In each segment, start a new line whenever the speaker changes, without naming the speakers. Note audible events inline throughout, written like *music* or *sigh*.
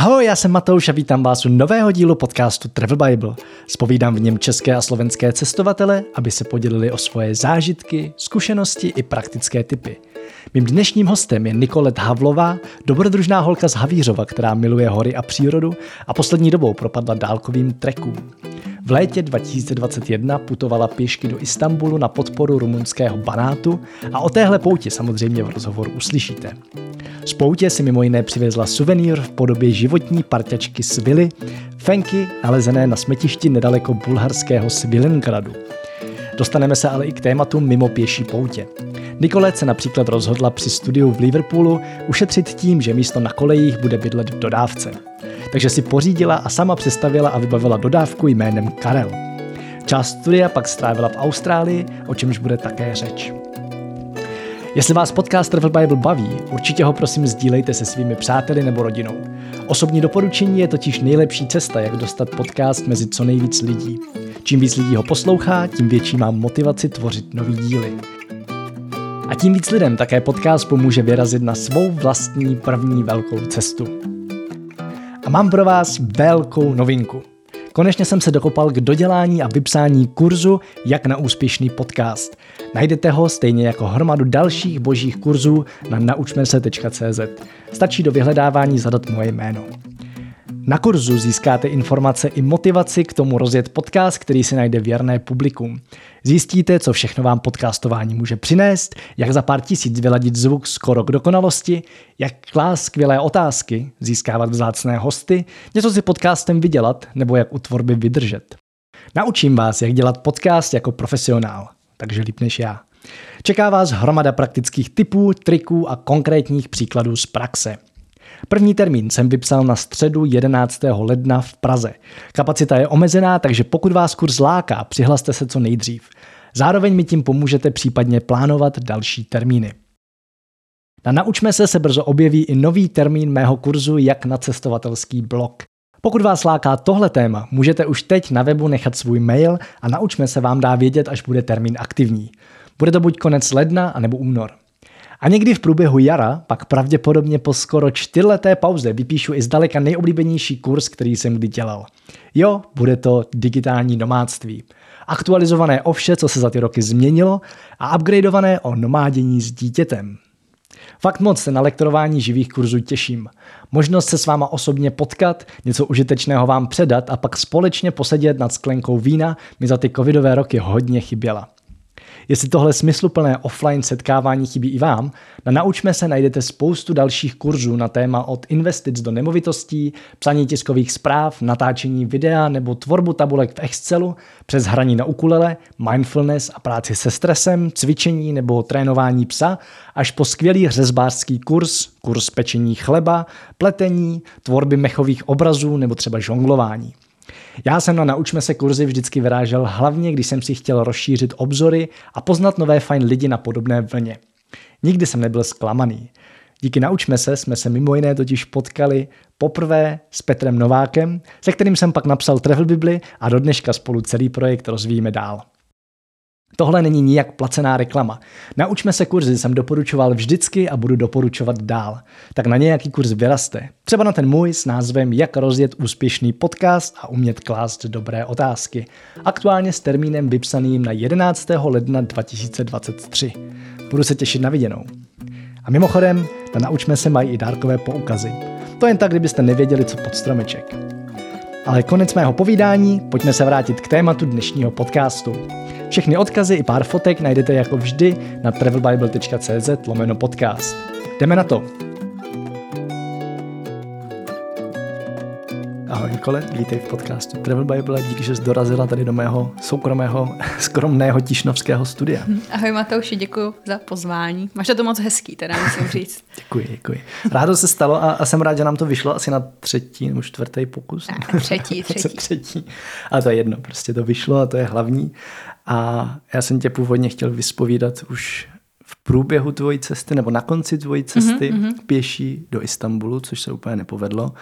Ahoj, já jsem Matouš a vítám vás u nového dílu podcastu Travel Bible. Spovídám v něm české a slovenské cestovatele, aby se podělili o svoje zážitky, zkušenosti i praktické typy. Mým dnešním hostem je Nikolet Havlová, dobrodružná holka z Havířova, která miluje hory a přírodu a poslední dobou propadla dálkovým trekům. V létě 2021 putovala pěšky do Istanbulu na podporu rumunského banátu a o téhle pouti samozřejmě v rozhovoru uslyšíte. Z poutě si mimo jiné přivezla suvenýr v podobě životní parťačky svily, fenky nalezené na smetišti nedaleko bulharského Svilengradu. Dostaneme se ale i k tématu mimo pěší poutě. Nikolette se například rozhodla při studiu v Liverpoolu ušetřit tím, že místo na kolejích bude bydlet v dodávce. Takže si pořídila a sama přestavila a vybavila dodávku jménem Karel. Část studia pak strávila v Austrálii, o čemž bude také řeč. Jestli vás podcast Travel Bible baví, určitě ho prosím sdílejte se svými přáteli nebo rodinou. Osobní doporučení je totiž nejlepší cesta, jak dostat podcast mezi co nejvíc lidí. Čím víc lidí ho poslouchá, tím větší mám motivaci tvořit nový díly. A tím víc lidem také podcast pomůže vyrazit na svou vlastní první velkou cestu. A mám pro vás velkou novinku. Konečně jsem se dokopal k dodělání a vypsání kurzu Jak na úspěšný podcast. Najdete ho stejně jako hromadu dalších božích kurzů na naučmese.cz. Stačí do vyhledávání zadat moje jméno. Na kurzu získáte informace i motivaci k tomu rozjet podcast, který si najde věrné publikum. Zjistíte, co všechno vám podcastování může přinést, jak za pár tisíc vyladit zvuk skoro k dokonalosti, jak klást skvělé otázky, získávat vzácné hosty, něco si podcastem vydělat nebo jak u tvorby vydržet. Naučím vás, jak dělat podcast jako profesionál, takže líp než já. Čeká vás hromada praktických typů, triků a konkrétních příkladů z praxe – První termín jsem vypsal na středu 11. ledna v Praze. Kapacita je omezená, takže pokud vás kurz láká, přihlaste se co nejdřív. Zároveň mi tím pomůžete případně plánovat další termíny. Na Naučme se se brzo objeví i nový termín mého kurzu Jak na cestovatelský blog. Pokud vás láká tohle téma, můžete už teď na webu nechat svůj mail a Naučme se vám dá vědět, až bude termín aktivní. Bude to buď konec ledna, anebo únor. A někdy v průběhu jara pak pravděpodobně po skoro čtyřleté pauze vypíšu i zdaleka nejoblíbenější kurz, který jsem kdy dělal. Jo, bude to digitální nomádství. Aktualizované o vše, co se za ty roky změnilo a upgradeované o nomádění s dítětem. Fakt moc se na lektorování živých kurzů těším. Možnost se s váma osobně potkat, něco užitečného vám předat a pak společně posedět nad sklenkou vína mi za ty covidové roky hodně chyběla. Jestli tohle smysluplné offline setkávání chybí i vám, na Naučme se najdete spoustu dalších kurzů na téma od investic do nemovitostí, psaní tiskových zpráv, natáčení videa nebo tvorbu tabulek v Excelu, přes hraní na ukulele, mindfulness a práci se stresem, cvičení nebo trénování psa, až po skvělý řezbářský kurz, kurz pečení chleba, pletení, tvorby mechových obrazů nebo třeba žonglování. Já jsem na Naučme se kurzy vždycky vyrážel hlavně, když jsem si chtěl rozšířit obzory a poznat nové fajn lidi na podobné vlně. Nikdy jsem nebyl zklamaný. Díky Naučme se jsme se mimo jiné totiž potkali poprvé s Petrem Novákem, se kterým jsem pak napsal Travel Bibli a do dneška spolu celý projekt rozvíjíme dál. Tohle není nijak placená reklama. Naučme se kurzy jsem doporučoval vždycky a budu doporučovat dál. Tak na nějaký kurz vyraste. Třeba na ten můj s názvem Jak rozjet úspěšný podcast a umět klást dobré otázky. Aktuálně s termínem vypsaným na 11. ledna 2023. Budu se těšit na viděnou. A mimochodem, na Naučme se mají i dárkové poukazy. To jen tak, kdybyste nevěděli, co pod stromeček. Ale konec mého povídání, pojďme se vrátit k tématu dnešního podcastu. Všechny odkazy i pár fotek najdete jako vždy na travelbible.cz lomeno podcast. Jdeme na to! Ahoj Nikole, vítej v podcastu Travel Bible, díky, že jsi dorazila tady do mého soukromého, *laughs* skromného tišnovského studia.
Ahoj Matouši, děkuji za pozvání. Máš to moc hezký, teda musím říct. *laughs*
děkuji, děkuji. Rádo se stalo a, a jsem rád, že nám to vyšlo asi na třetí nebo čtvrtý pokus.
Ne, *laughs* třetí, třetí.
třetí. Ale to je jedno, prostě to vyšlo a to je hlavní. A já jsem tě původně chtěl vyspovídat už v průběhu tvojí cesty nebo na konci tvojí cesty mm-hmm. pěší do Istanbulu, což se úplně nepovedlo.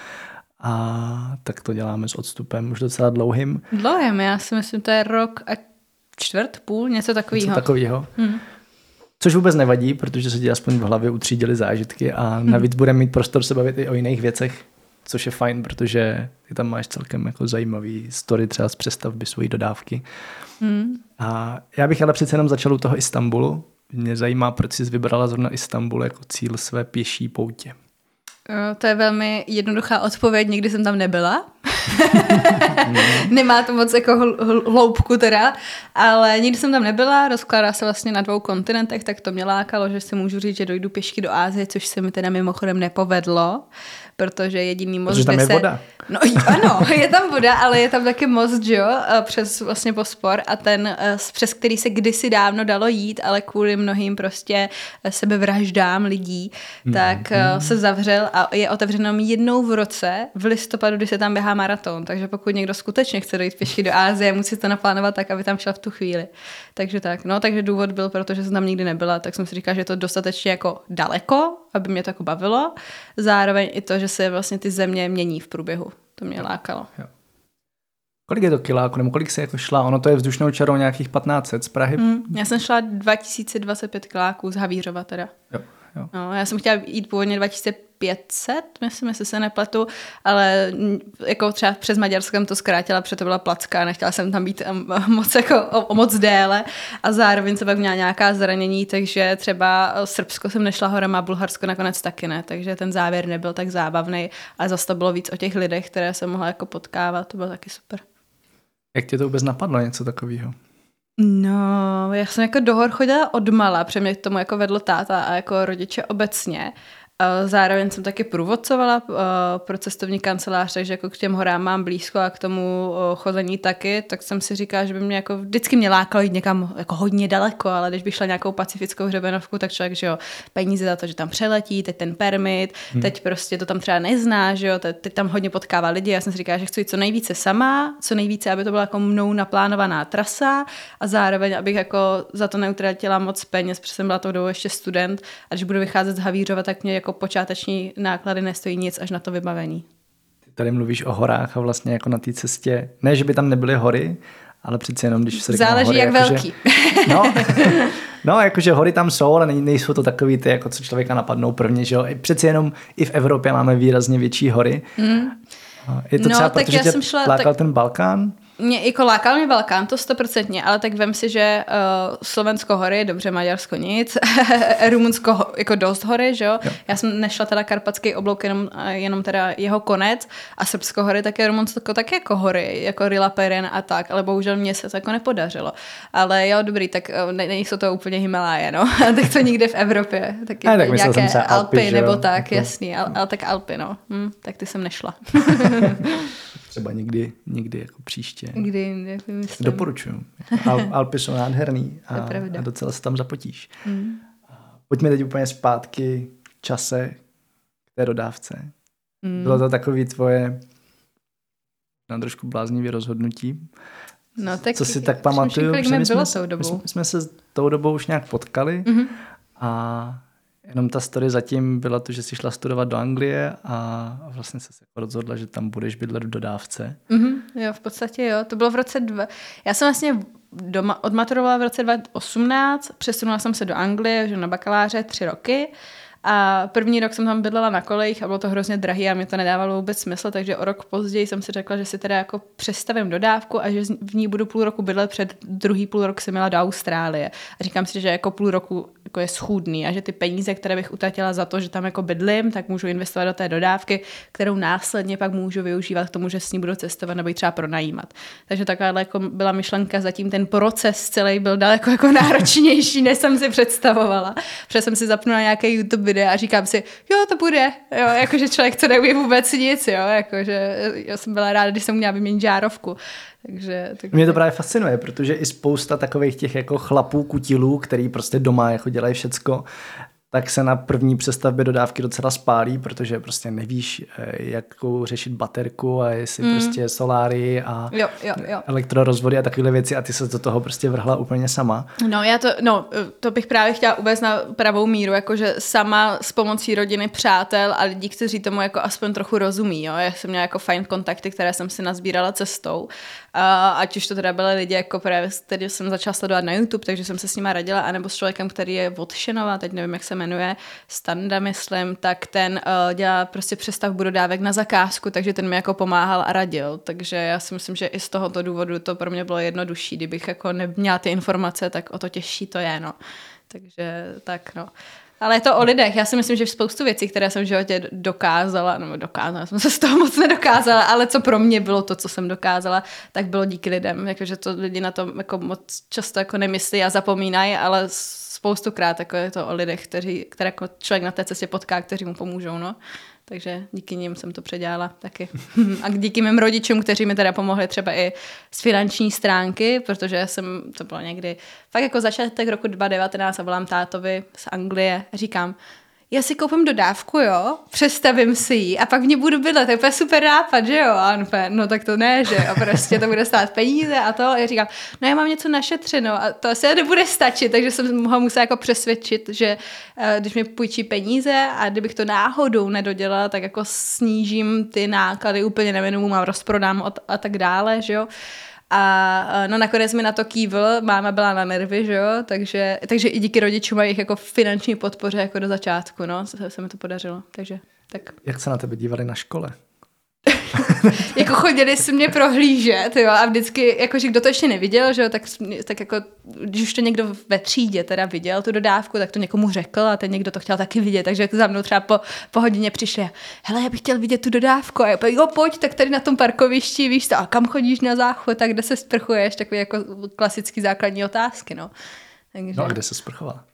A tak to děláme s odstupem už docela dlouhým.
Dlouhým, já si myslím, to je rok a čtvrt, půl, něco takového.
Něco takového. Mm. Což vůbec nevadí, protože se ti aspoň v hlavě utřídili zážitky a navíc budeme mít prostor se bavit i o jiných věcech, což je fajn, protože ty tam máš celkem jako zajímavý story třeba z přestavby svojí dodávky. Mm. A já bych ale přece jenom začal u toho Istanbulu. Mě zajímá, proč jsi vybrala zrovna Istanbul jako cíl své pěší poutě.
Eh, to je velmi jednoduchá odpověď, nikdy jsem tam nebyla. *laughs* Nemá to moc jako hloubku teda, ale nikdy jsem tam nebyla, rozkládá se vlastně na dvou kontinentech, tak to mě lákalo, že si můžu říct, že dojdu pěšky do Ázie, což se mi teda mimochodem nepovedlo protože jediný most,
protože tam je
se...
voda.
No ano, je tam voda, ale je tam taky most, jo, přes vlastně pospor a ten, eh, přes který se kdysi dávno dalo jít, ale kvůli mnohým prostě eh, sebevraždám lidí, mm. tak mm. se zavřel a je otevřeno jednou v roce v listopadu, kdy se tam běhá maraton, takže pokud někdo skutečně chce dojít pěšky do Ázie, musí to naplánovat tak, aby tam šel v tu chvíli. Takže tak, no, takže důvod byl, protože jsem tam nikdy nebyla, tak jsem si říkala, že je to dostatečně jako daleko, aby mě to jako bavilo. Zároveň i to, že se vlastně ty země mění v průběhu. To mě jo. lákalo. Jo.
Kolik je to kiláku, nebo kolik se jako šla? Ono to je vzdušnou čarou nějakých 1500 z Prahy. Mm,
já jsem šla 2025 kiláků z Havířova teda.
Jo, jo.
No, já jsem chtěla jít původně 2500, myslím, jestli se nepletu, ale jako třeba přes Maďarskem to zkrátila, protože to byla placka, nechtěla jsem tam být *laughs* moc, jako, o, moc déle a zároveň se pak měla nějaká zranění, takže třeba Srbsko jsem nešla horem a Bulharsko nakonec taky ne, takže ten závěr nebyl tak zábavný, ale zase to bylo víc o těch lidech, které jsem mohla jako potkávat, to bylo taky super.
Jak tě to vůbec napadlo něco takového?
No, já jsem jako do hor chodila od mala, protože mě k tomu jako vedl táta a jako rodiče obecně. Zároveň jsem taky průvodcovala uh, pro cestovní kancelář, takže jako k těm horám mám blízko a k tomu uh, chození taky, tak jsem si říkala, že by mě jako vždycky mě lákalo jít někam jako hodně daleko, ale když by šla nějakou pacifickou hřebenovku, tak člověk, že jo, peníze za to, že tam přeletí, teď ten permit, hmm. teď prostě to tam třeba nezná, že jo, teď, teď tam hodně potkává lidi, já jsem si říkala, že chci jít co nejvíce sama, co nejvíce, aby to byla jako mnou naplánovaná trasa a zároveň, abych jako za to neutratila moc peněz, protože jsem byla tou dobu ještě student a když budu vycházet z Havířova, tak mě jako jako počáteční náklady nestojí nic až na to vybavení.
Ty tady mluvíš o horách a vlastně jako na té cestě, ne, že by tam nebyly hory, ale přeci jenom, když se
Záleží,
hory,
jak
jako
velký.
Že, *laughs* no, no, jakože hory tam jsou, ale nejsou to takový ty, jako co člověka napadnou prvně, že jo. Přeci jenom i v Evropě máme výrazně větší hory. Mm. Je to no, třeba, protože já jsem šla, tak... ten Balkán?
Mě jako lákal mě Balkán, to stoprocentně, ale tak vem si, že uh, Slovensko hory, dobře, Maďarsko nic, *laughs* Rumunsko jako dost hory, že jo? jo? Já jsem nešla teda Karpatský oblouk, jenom, jenom teda jeho konec a Srbsko hory, tak je Rumunsko taky jako hory, jako Rila Peren a tak, ale bohužel mě se to jako nepodařilo. Ale jo, dobrý, tak uh, ne, nejsou to úplně Himaláje, no, *laughs* tak to nikde v Evropě, taky
ne, tak nějaké
Alpy,
Alpy
nebo tak, jako... jasný, ale, ale tak Alpy, no, hm, tak ty jsem nešla. *laughs*
třeba někdy, někdy jako příště.
Kdy, jako myslím.
Doporučuju. Al, *laughs* Alpy jsou nádherný a, a docela se tam zapotíš. Mm. Pojďme teď úplně zpátky v čase k té dodávce. Mm. Bylo to takový tvoje na trošku bláznivý rozhodnutí.
No, tak
Co si tak pamatuju,
my,
jsme,
my,
jsme, my jsme se tou dobou už nějak potkali mm-hmm. a Jenom ta story zatím byla to, že jsi šla studovat do Anglie a vlastně se jako rozhodla, že tam budeš bydlet v dodávce.
Mm-hmm, jo, v podstatě jo. To bylo v roce dva... Já jsem vlastně doma, odmaturovala v roce 2018, přesunula jsem se do Anglie, že na bakaláře tři roky a první rok jsem tam bydlela na kolejích a bylo to hrozně drahý a mě to nedávalo vůbec smysl, takže o rok později jsem si řekla, že si teda jako přestavím dodávku a že v ní budu půl roku bydlet, před druhý půl rok jsem měla do Austrálie. A říkám si, že jako půl roku jako je schůdný a že ty peníze, které bych utratila za to, že tam jako bydlím, tak můžu investovat do té dodávky, kterou následně pak můžu využívat k tomu, že s ní budu cestovat nebo ji třeba pronajímat. Takže taková jako byla myšlenka, zatím ten proces celý byl daleko jako *laughs* náročnější, než jsem si představovala. Protože jsem si zapnula nějaké YouTube videa a říkám si, jo, to bude, jo, jakože člověk, co neumí vůbec nic, jo, jakože já jsem byla ráda, když jsem měla vyměnit žárovku. Takže,
tak... Mě to právě fascinuje, protože i spousta takových těch jako chlapů, kutilů, který prostě doma jako dělají všecko, tak se na první přestavbě dodávky docela spálí, protože prostě nevíš, eh, jakou řešit baterku a jestli mm. prostě soláry a
jo, jo, jo.
elektrorozvody a takové věci a ty se do toho prostě vrhla úplně sama.
No já to, no, to bych právě chtěla uvést na pravou míru, jakože sama s pomocí rodiny, přátel a lidí, kteří tomu jako aspoň trochu rozumí, jo. Já jsem měla jako fajn kontakty, které jsem si nazbírala cestou a ať už to teda byly lidi, jako právě, který jsem začala sledovat na YouTube, takže jsem se s nima radila, anebo s člověkem, který je od Šenova, teď nevím, jak se jmenuje, Standa, myslím, tak ten uh, dělá prostě přestavbu dodávek na zakázku, takže ten mi jako pomáhal a radil. Takže já si myslím, že i z tohoto důvodu to pro mě bylo jednodušší. Kdybych jako neměla ty informace, tak o to těžší to je, no. Takže tak, no. Ale je to o lidech. Já si myslím, že spoustu věcí, které jsem v životě dokázala, nebo dokázala, jsem se z toho moc nedokázala, ale co pro mě bylo to, co jsem dokázala, tak bylo díky lidem. Jakože to lidi na to jako moc často jako nemyslí a zapomínají, ale spoustukrát jako je to o lidech, kteří, které jako člověk na té cestě potká, kteří mu pomůžou. No. Takže díky nim jsem to předělala taky. *laughs* A díky mým rodičům, kteří mi teda pomohli třeba i z finanční stránky, protože jsem, to bylo někdy, fakt jako začátek roku 2019 a volám tátovi z Anglie říkám, já si koupím dodávku, jo, přestavím si ji a pak ní budu bydlet, to je úplně super nápad, že jo? A on no tak to ne, že jo, prostě to bude stát peníze a to. A já říkám, no já mám něco našetřeno a to asi nebude stačit, takže jsem ho musela jako přesvědčit, že uh, když mi půjčí peníze a kdybych to náhodou nedodělala, tak jako snížím ty náklady úplně minimum a rozprodám a tak dále, že jo. A no nakonec mi na to kývl, máma byla na nervy, že jo, takže, takže i díky rodičům a jejich jako finanční podpoře jako do začátku, no, se, se mi to podařilo, takže tak.
Jak se na tebe dívali na škole? *laughs*
jako chodili si mě prohlížet, jo, a vždycky, jakože kdo to ještě neviděl, že jo, tak, tak jako, když už to někdo ve třídě teda viděl, tu dodávku, tak to někomu řekl a ten někdo to chtěl taky vidět, takže za mnou třeba po, po hodině přišli, hele, já bych chtěl vidět tu dodávku, a jo, pojď, tak tady na tom parkovišti, víš to, a kam chodíš na záchod, tak kde se sprchuješ, takové jako klasický základní otázky, no.
Takže... No a kde se sprchovala?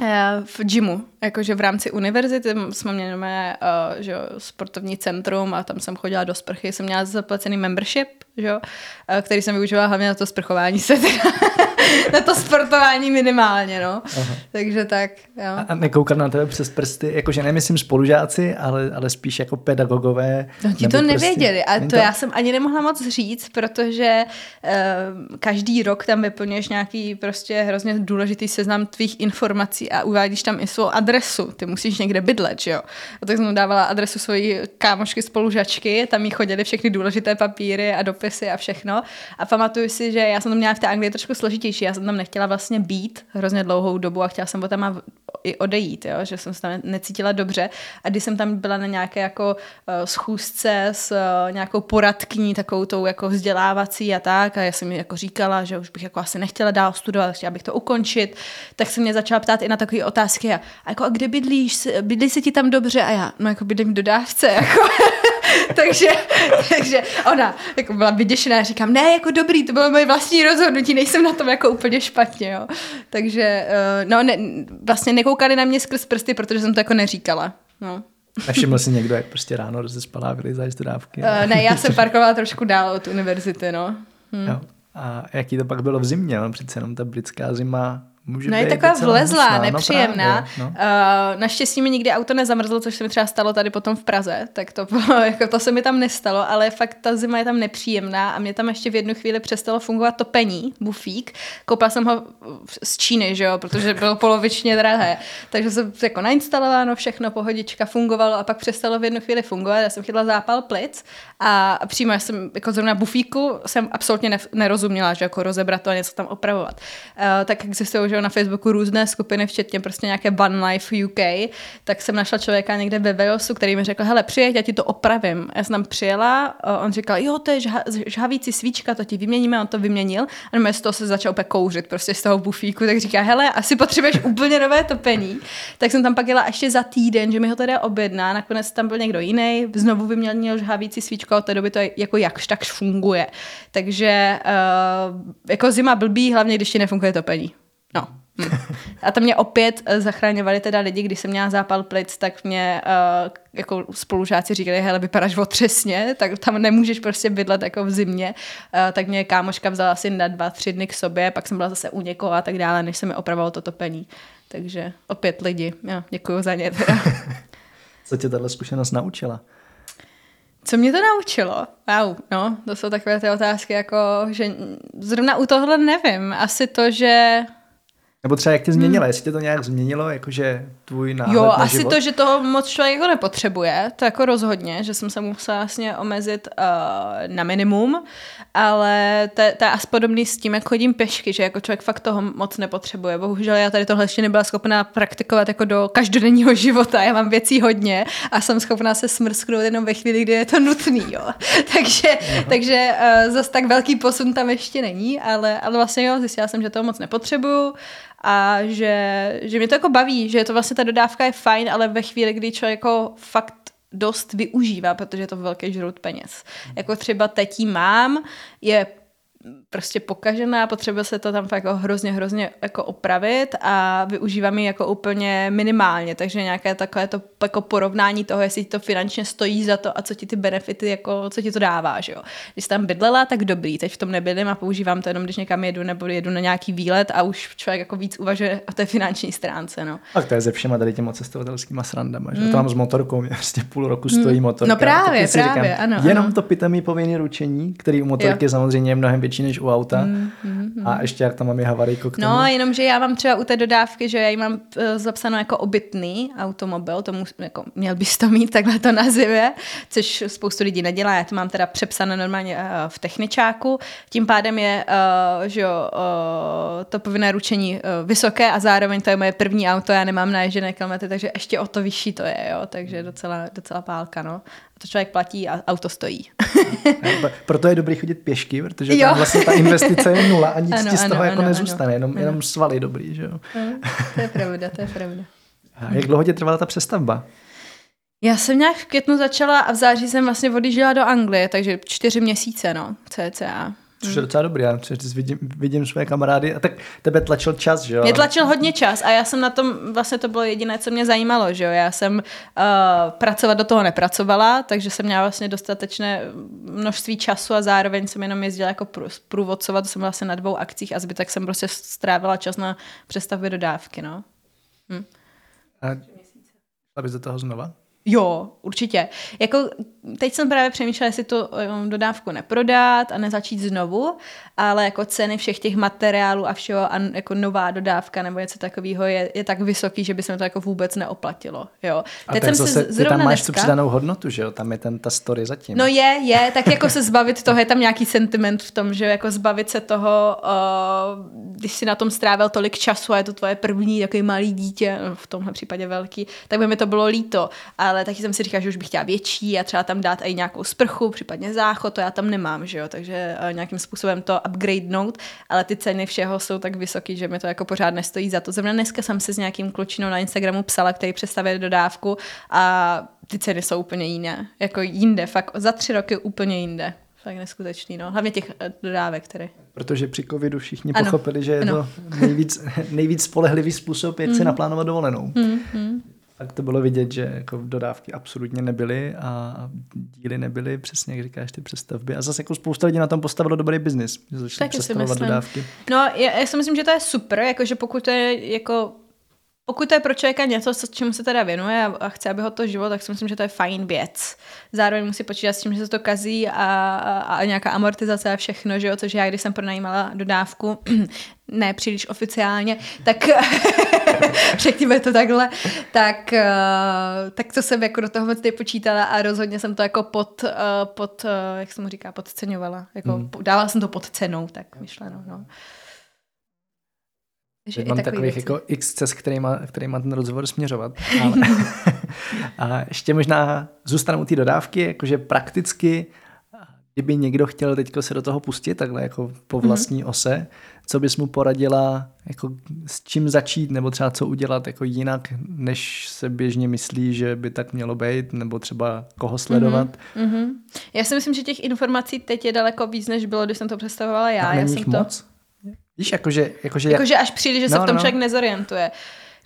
Eh, v gymu, jakože v rámci univerzity jsme měli mé, uh, že sportovní centrum a tam jsem chodila do sprchy, jsem měla zaplacený membership, že uh, který jsem využívala hlavně na to sprchování se, *laughs* na to sportování minimálně, no. Aha. Takže tak, jo.
A nekoukat na tebe přes prsty, jakože nemyslím spolužáci, ale, ale spíš jako pedagogové.
No ti to nevěděli a to, to já jsem ani nemohla moc říct, protože uh, každý rok tam vyplňuješ nějaký prostě hrozně důležitý seznam tvých informací a uvádíš tam i svou adresu. Ty musíš někde bydlet, že jo. A tak jsem dávala adresu svojí kámošky spolužačky, tam jí chodily všechny důležité papíry a dopisy a všechno. A pamatuju si, že já jsem to měla v té Anglii trošku složitější. Já jsem tam nechtěla vlastně být hrozně dlouhou dobu a chtěla jsem tam i odejít, jo? že jsem se tam necítila dobře. A když jsem tam byla na nějaké jako uh, schůzce s uh, nějakou poradkyní, takovou tou jako vzdělávací a tak, a já jsem mi jako říkala, že už bych jako asi nechtěla dál studovat, chtěla bych to ukončit, tak se mě začala ptát i na takové otázky, a, a jako a kde bydlíš, bydlí se ti tam dobře? A já, no jako bydlím dodávce, *laughs* jako. takže, takže ona jako byla vyděšená, říkám, ne, jako dobrý, to bylo moje vlastní rozhodnutí, nejsem na tom jako úplně špatně, jo. Takže, uh, no, ne, vlastně nekoukali na mě skrz prsty, protože jsem to jako neříkala, no.
Nevšiml si někdo, jak prostě ráno rozespala a vylízáš do dávky?
Uh, ne, já jsem parkovala trošku dál od univerzity, no.
Hm. Jo. A jaký to pak bylo v zimě? No, přece jenom ta britská zima Může
no je taková vlezlá, hnusná, no nepříjemná. No no. Uh, naštěstí mi nikdy auto nezamrzlo, což se mi třeba stalo tady potom v Praze, tak to, bylo, *laughs* jako to se mi tam nestalo, ale fakt ta zima je tam nepříjemná a mě tam ještě v jednu chvíli přestalo fungovat topení, bufík. Koupila jsem ho z Číny, že jo, protože bylo polovičně drahé. Takže jsem jako nainstalováno, všechno pohodička fungovalo a pak přestalo v jednu chvíli fungovat. Já jsem chytla zápal plic a přímo já jsem jako zrovna bufíku jsem absolutně ne, nerozuměla, že jako rozebrat to a něco tam opravovat. Uh, tak existují že na Facebooku různé skupiny, včetně prostě nějaké Bun Life UK, tak jsem našla člověka někde ve Walesu, který mi řekl, hele, přijeď, já ti to opravím. Já jsem tam přijela, on říkal, jo, to je žha, žhavící svíčka, to ti vyměníme, on to vyměnil a z toho se začal úplně kouřit, prostě z toho bufíku, tak říká, hele, asi potřebuješ úplně nové topení. Tak jsem tam pak jela ještě za týden, že mi ho teda objedná, nakonec tam byl někdo jiný, znovu vyměnil žhavící svíčku a od té doby to jako jakž takž funguje. Takže uh, jako zima blbý, hlavně když ti nefunguje topení. No. Hm. A to mě opět eh, zachraňovali teda lidi, když jsem měla zápal plic, tak mě uh, jako spolužáci říkali, hele, vypadáš otřesně, tak tam nemůžeš prostě bydlet jako v zimě. Uh, tak mě kámoška vzala asi na dva, tři dny k sobě, pak jsem byla zase u někoho a tak dále, než se mi opravovalo to topení. Takže opět lidi, jo, děkuji za ně teda.
Co tě tato zkušenost naučila?
Co mě to naučilo? Wow, no, to jsou takové ty otázky, jako, že zrovna u tohle nevím. Asi to, že
Nebo třeba jak tě změnilo, hmm. jestli tě to nějak změnilo, jakože tvůj náhled
Jo,
na
asi
život?
to, že toho moc člověk jako nepotřebuje, to jako rozhodně, že jsem se musela vlastně omezit uh, na minimum, ale to, to je asi podobný s tím, jak chodím pěšky, že jako člověk fakt toho moc nepotřebuje. Bohužel já tady tohle ještě nebyla schopná praktikovat jako do každodenního *laughs* života, já mám věcí hodně a jsem schopná se smrsknout jenom ve chvíli, kdy je to nutný, jo. *laughs* takže takže uh, zase tak velký posun tam ještě není, ale, ale vlastně jo, zjistila jsem, že toho moc nepotřebuju a že, že mě to jako baví, že to vlastně ta dodávka je fajn, ale ve chvíli, kdy člověk jako fakt dost využívá, protože je to velký žrut peněz. Jako třeba teď mám, je prostě pokažená, potřebuje se to tam fakt jako hrozně, hrozně jako opravit a využívám ji jako úplně minimálně, takže nějaké takové to jako porovnání toho, jestli ti to finančně stojí za to a co ti ty benefity, jako co ti to dává, že jo. Když jsi tam bydlela, tak dobrý, teď v tom nebydlím a používám to jenom, když někam jedu nebo jedu na nějaký výlet a už člověk jako víc uvažuje o té finanční stránce, no.
A to je ze všema tady těma cestovatelskýma srandama, že mm. to mám s motorkou, mě *laughs* prostě půl roku stojí mm. motorka.
No právě, právě, říkám, ano.
Jenom
ano.
to pitomý povinný ručení, který u motorky jo. samozřejmě je mnohem větší než u auta. Mm Mm, mm, A ještě jak tam mám je havarijko k
tomu. No, jenomže já mám třeba u té dodávky, že já ji mám uh, zapsáno jako obytný automobil, tomu jako, měl bys to mít, takhle to nazivě, což spoustu lidí nedělá, já to mám teda přepsané normálně uh, v techničáku, tím pádem je uh, že jo, uh, to povinné ručení uh, vysoké a zároveň to je moje první auto, já nemám naježené kilometry, takže ještě o to vyšší to je, jo, takže docela, docela pálka, no to člověk platí a auto stojí. *laughs*
Proto je dobrý chodit pěšky, protože jo. tam vlastně ta investice je nula a nic ano, ti z toho ano, jako ano, nezůstane, ano, jenom, ano. jenom svaly dobrý, že jo?
to je pravda, to je pravda. *laughs*
A jak dlouho tě trvala ta přestavba?
Já jsem nějak v květnu začala a v září jsem vlastně odjížděla do Anglie, takže čtyři měsíce, no, cca.
Což je docela dobrý, já vidím, vidím své kamarády a tak tebe tlačil čas, že jo?
Mě tlačil hodně čas a já jsem na tom, vlastně to bylo jediné, co mě zajímalo, že jo? Já jsem uh, pracovat do toho nepracovala, takže jsem měla vlastně dostatečné množství času a zároveň jsem jenom jezdila jako průvodcovat, jsem vlastně na dvou akcích a zbytek jsem prostě strávila čas na přestavbě dodávky, no. Hm.
A bys do toho znova?
Jo, určitě. Jako teď jsem právě přemýšlela, jestli tu dodávku neprodat a nezačít znovu, ale jako ceny všech těch materiálů a všeho a jako nová dodávka nebo něco takového je, je tak vysoký, že by se to jako vůbec neoplatilo. Jo.
A teď jsem zase, ty tam máš dneska, tu přidanou hodnotu, že jo? Tam je ten, ta story zatím.
No je, je, tak jako se zbavit toho, je tam nějaký sentiment v tom, že jako zbavit se toho, uh, když si na tom strávil tolik času a je to tvoje první takový malý dítě, no, v tomhle případě velký, tak by mi to bylo líto. Ale taky jsem si říkala, že už bych chtěla větší a třeba tam dát i nějakou sprchu, případně záchod, to já tam nemám, že jo, takže uh, nějakým způsobem to upgradenout, ale ty ceny všeho jsou tak vysoký, že mi to jako pořád nestojí za to. Zrovna dneska jsem se s nějakým klučinou na Instagramu psala, který představuje dodávku a ty ceny jsou úplně jiné, jako jinde, fakt za tři roky úplně jinde. Fakt neskutečný, no. Hlavně těch eh, dodávek, které.
Protože při covidu všichni ano. pochopili, že je ano. to nejvíc, *laughs* nejvíc spolehlivý způsob, jak mm. si naplánovat dovolenou. Mm, mm tak to bylo vidět, že jako dodávky absolutně nebyly a díly nebyly, přesně jak říkáš, ty přestavby. A zase jako spousta lidí na tom postavilo dobrý biznis, že začali přestavovat dodávky.
No, já, já si myslím, že to je super, jakože pokud to je jako pokud to je pro člověka něco, co, čemu se teda věnuje a chce, aby ho to život, tak si myslím, že to je fajn věc. Zároveň musí počítat s tím, že se to kazí a, a, a nějaká amortizace a všechno, že jo, což já, když jsem pronajímala dodávku, *clears throat* ne příliš oficiálně, tak *laughs* řekněme to takhle, tak, uh, tak to jsem jako do toho moc nepočítala a rozhodně jsem to jako pod, uh, pod uh, jak se mu říká, podceňovala. Jako, hmm. Dávala jsem to pod cenou, tak myšleno. No.
Že mám takových věci. jako x cest, kterýma, kterýma ten rozhovor směřovat. *laughs* Ale, *laughs* a ještě možná zůstanu u té dodávky, jakože prakticky, kdyby někdo chtěl teď se do toho pustit, takhle jako po mhm. vlastní mm-hmm. ose, co bys mu poradila, jako s čím začít, nebo třeba co udělat jako jinak, než se běžně myslí, že by tak mělo být, nebo třeba koho sledovat? Mm-hmm.
Já si myslím, že těch informací teď je daleko víc, než bylo, když jsem to představovala já.
A
já jsem
to... moc? Víš, jakože... Jakože,
jakože až příliš, že no, se v tom no, no. člověk nezorientuje.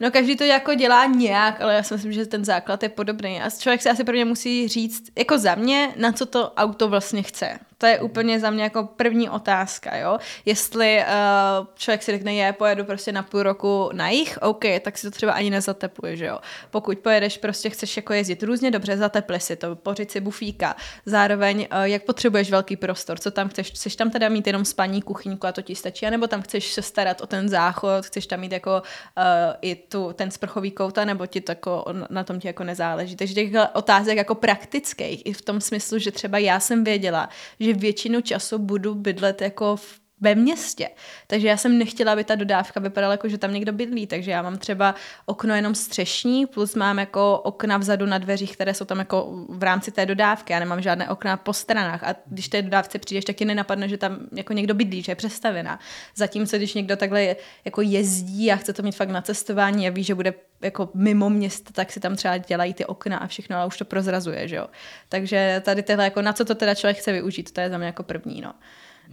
No každý to jako dělá nějak, ale já si myslím, že ten základ je podobný. A člověk si asi prvně musí říct, jako za mě, na co to auto vlastně chce. To je úplně za mě jako první otázka, jo. Jestli uh, člověk si řekne, je, pojedu prostě na půl roku na jich, OK, tak si to třeba ani nezatepluje, že jo. Pokud pojedeš, prostě chceš jako jezdit různě dobře, zatepli si to, pořiď si bufíka. Zároveň, uh, jak potřebuješ velký prostor, co tam chceš, chceš tam teda mít jenom spaní, kuchyňku a to ti stačí, nebo tam chceš se starat o ten záchod, chceš tam mít jako uh, i tu, ten sprchový kouta, nebo ti to jako, na tom ti jako nezáleží. Takže těch otázek jako praktických, i v tom smyslu, že třeba já jsem věděla, že většinu času budu bydlet jako v ve městě. Takže já jsem nechtěla, aby ta dodávka vypadala jako, že tam někdo bydlí. Takže já mám třeba okno jenom střešní, plus mám jako okna vzadu na dveřích, které jsou tam jako v rámci té dodávky. Já nemám žádné okna po stranách. A když té dodávce přijdeš, tak ti nenapadne, že tam jako někdo bydlí, že je přestavená. Zatímco, když někdo takhle jako jezdí a chce to mít fakt na cestování a ví, že bude jako mimo město, tak si tam třeba dělají ty okna a všechno, ale už to prozrazuje, že jo. Takže tady tohle, jako na co to teda člověk chce využít, to je za mě jako první, no.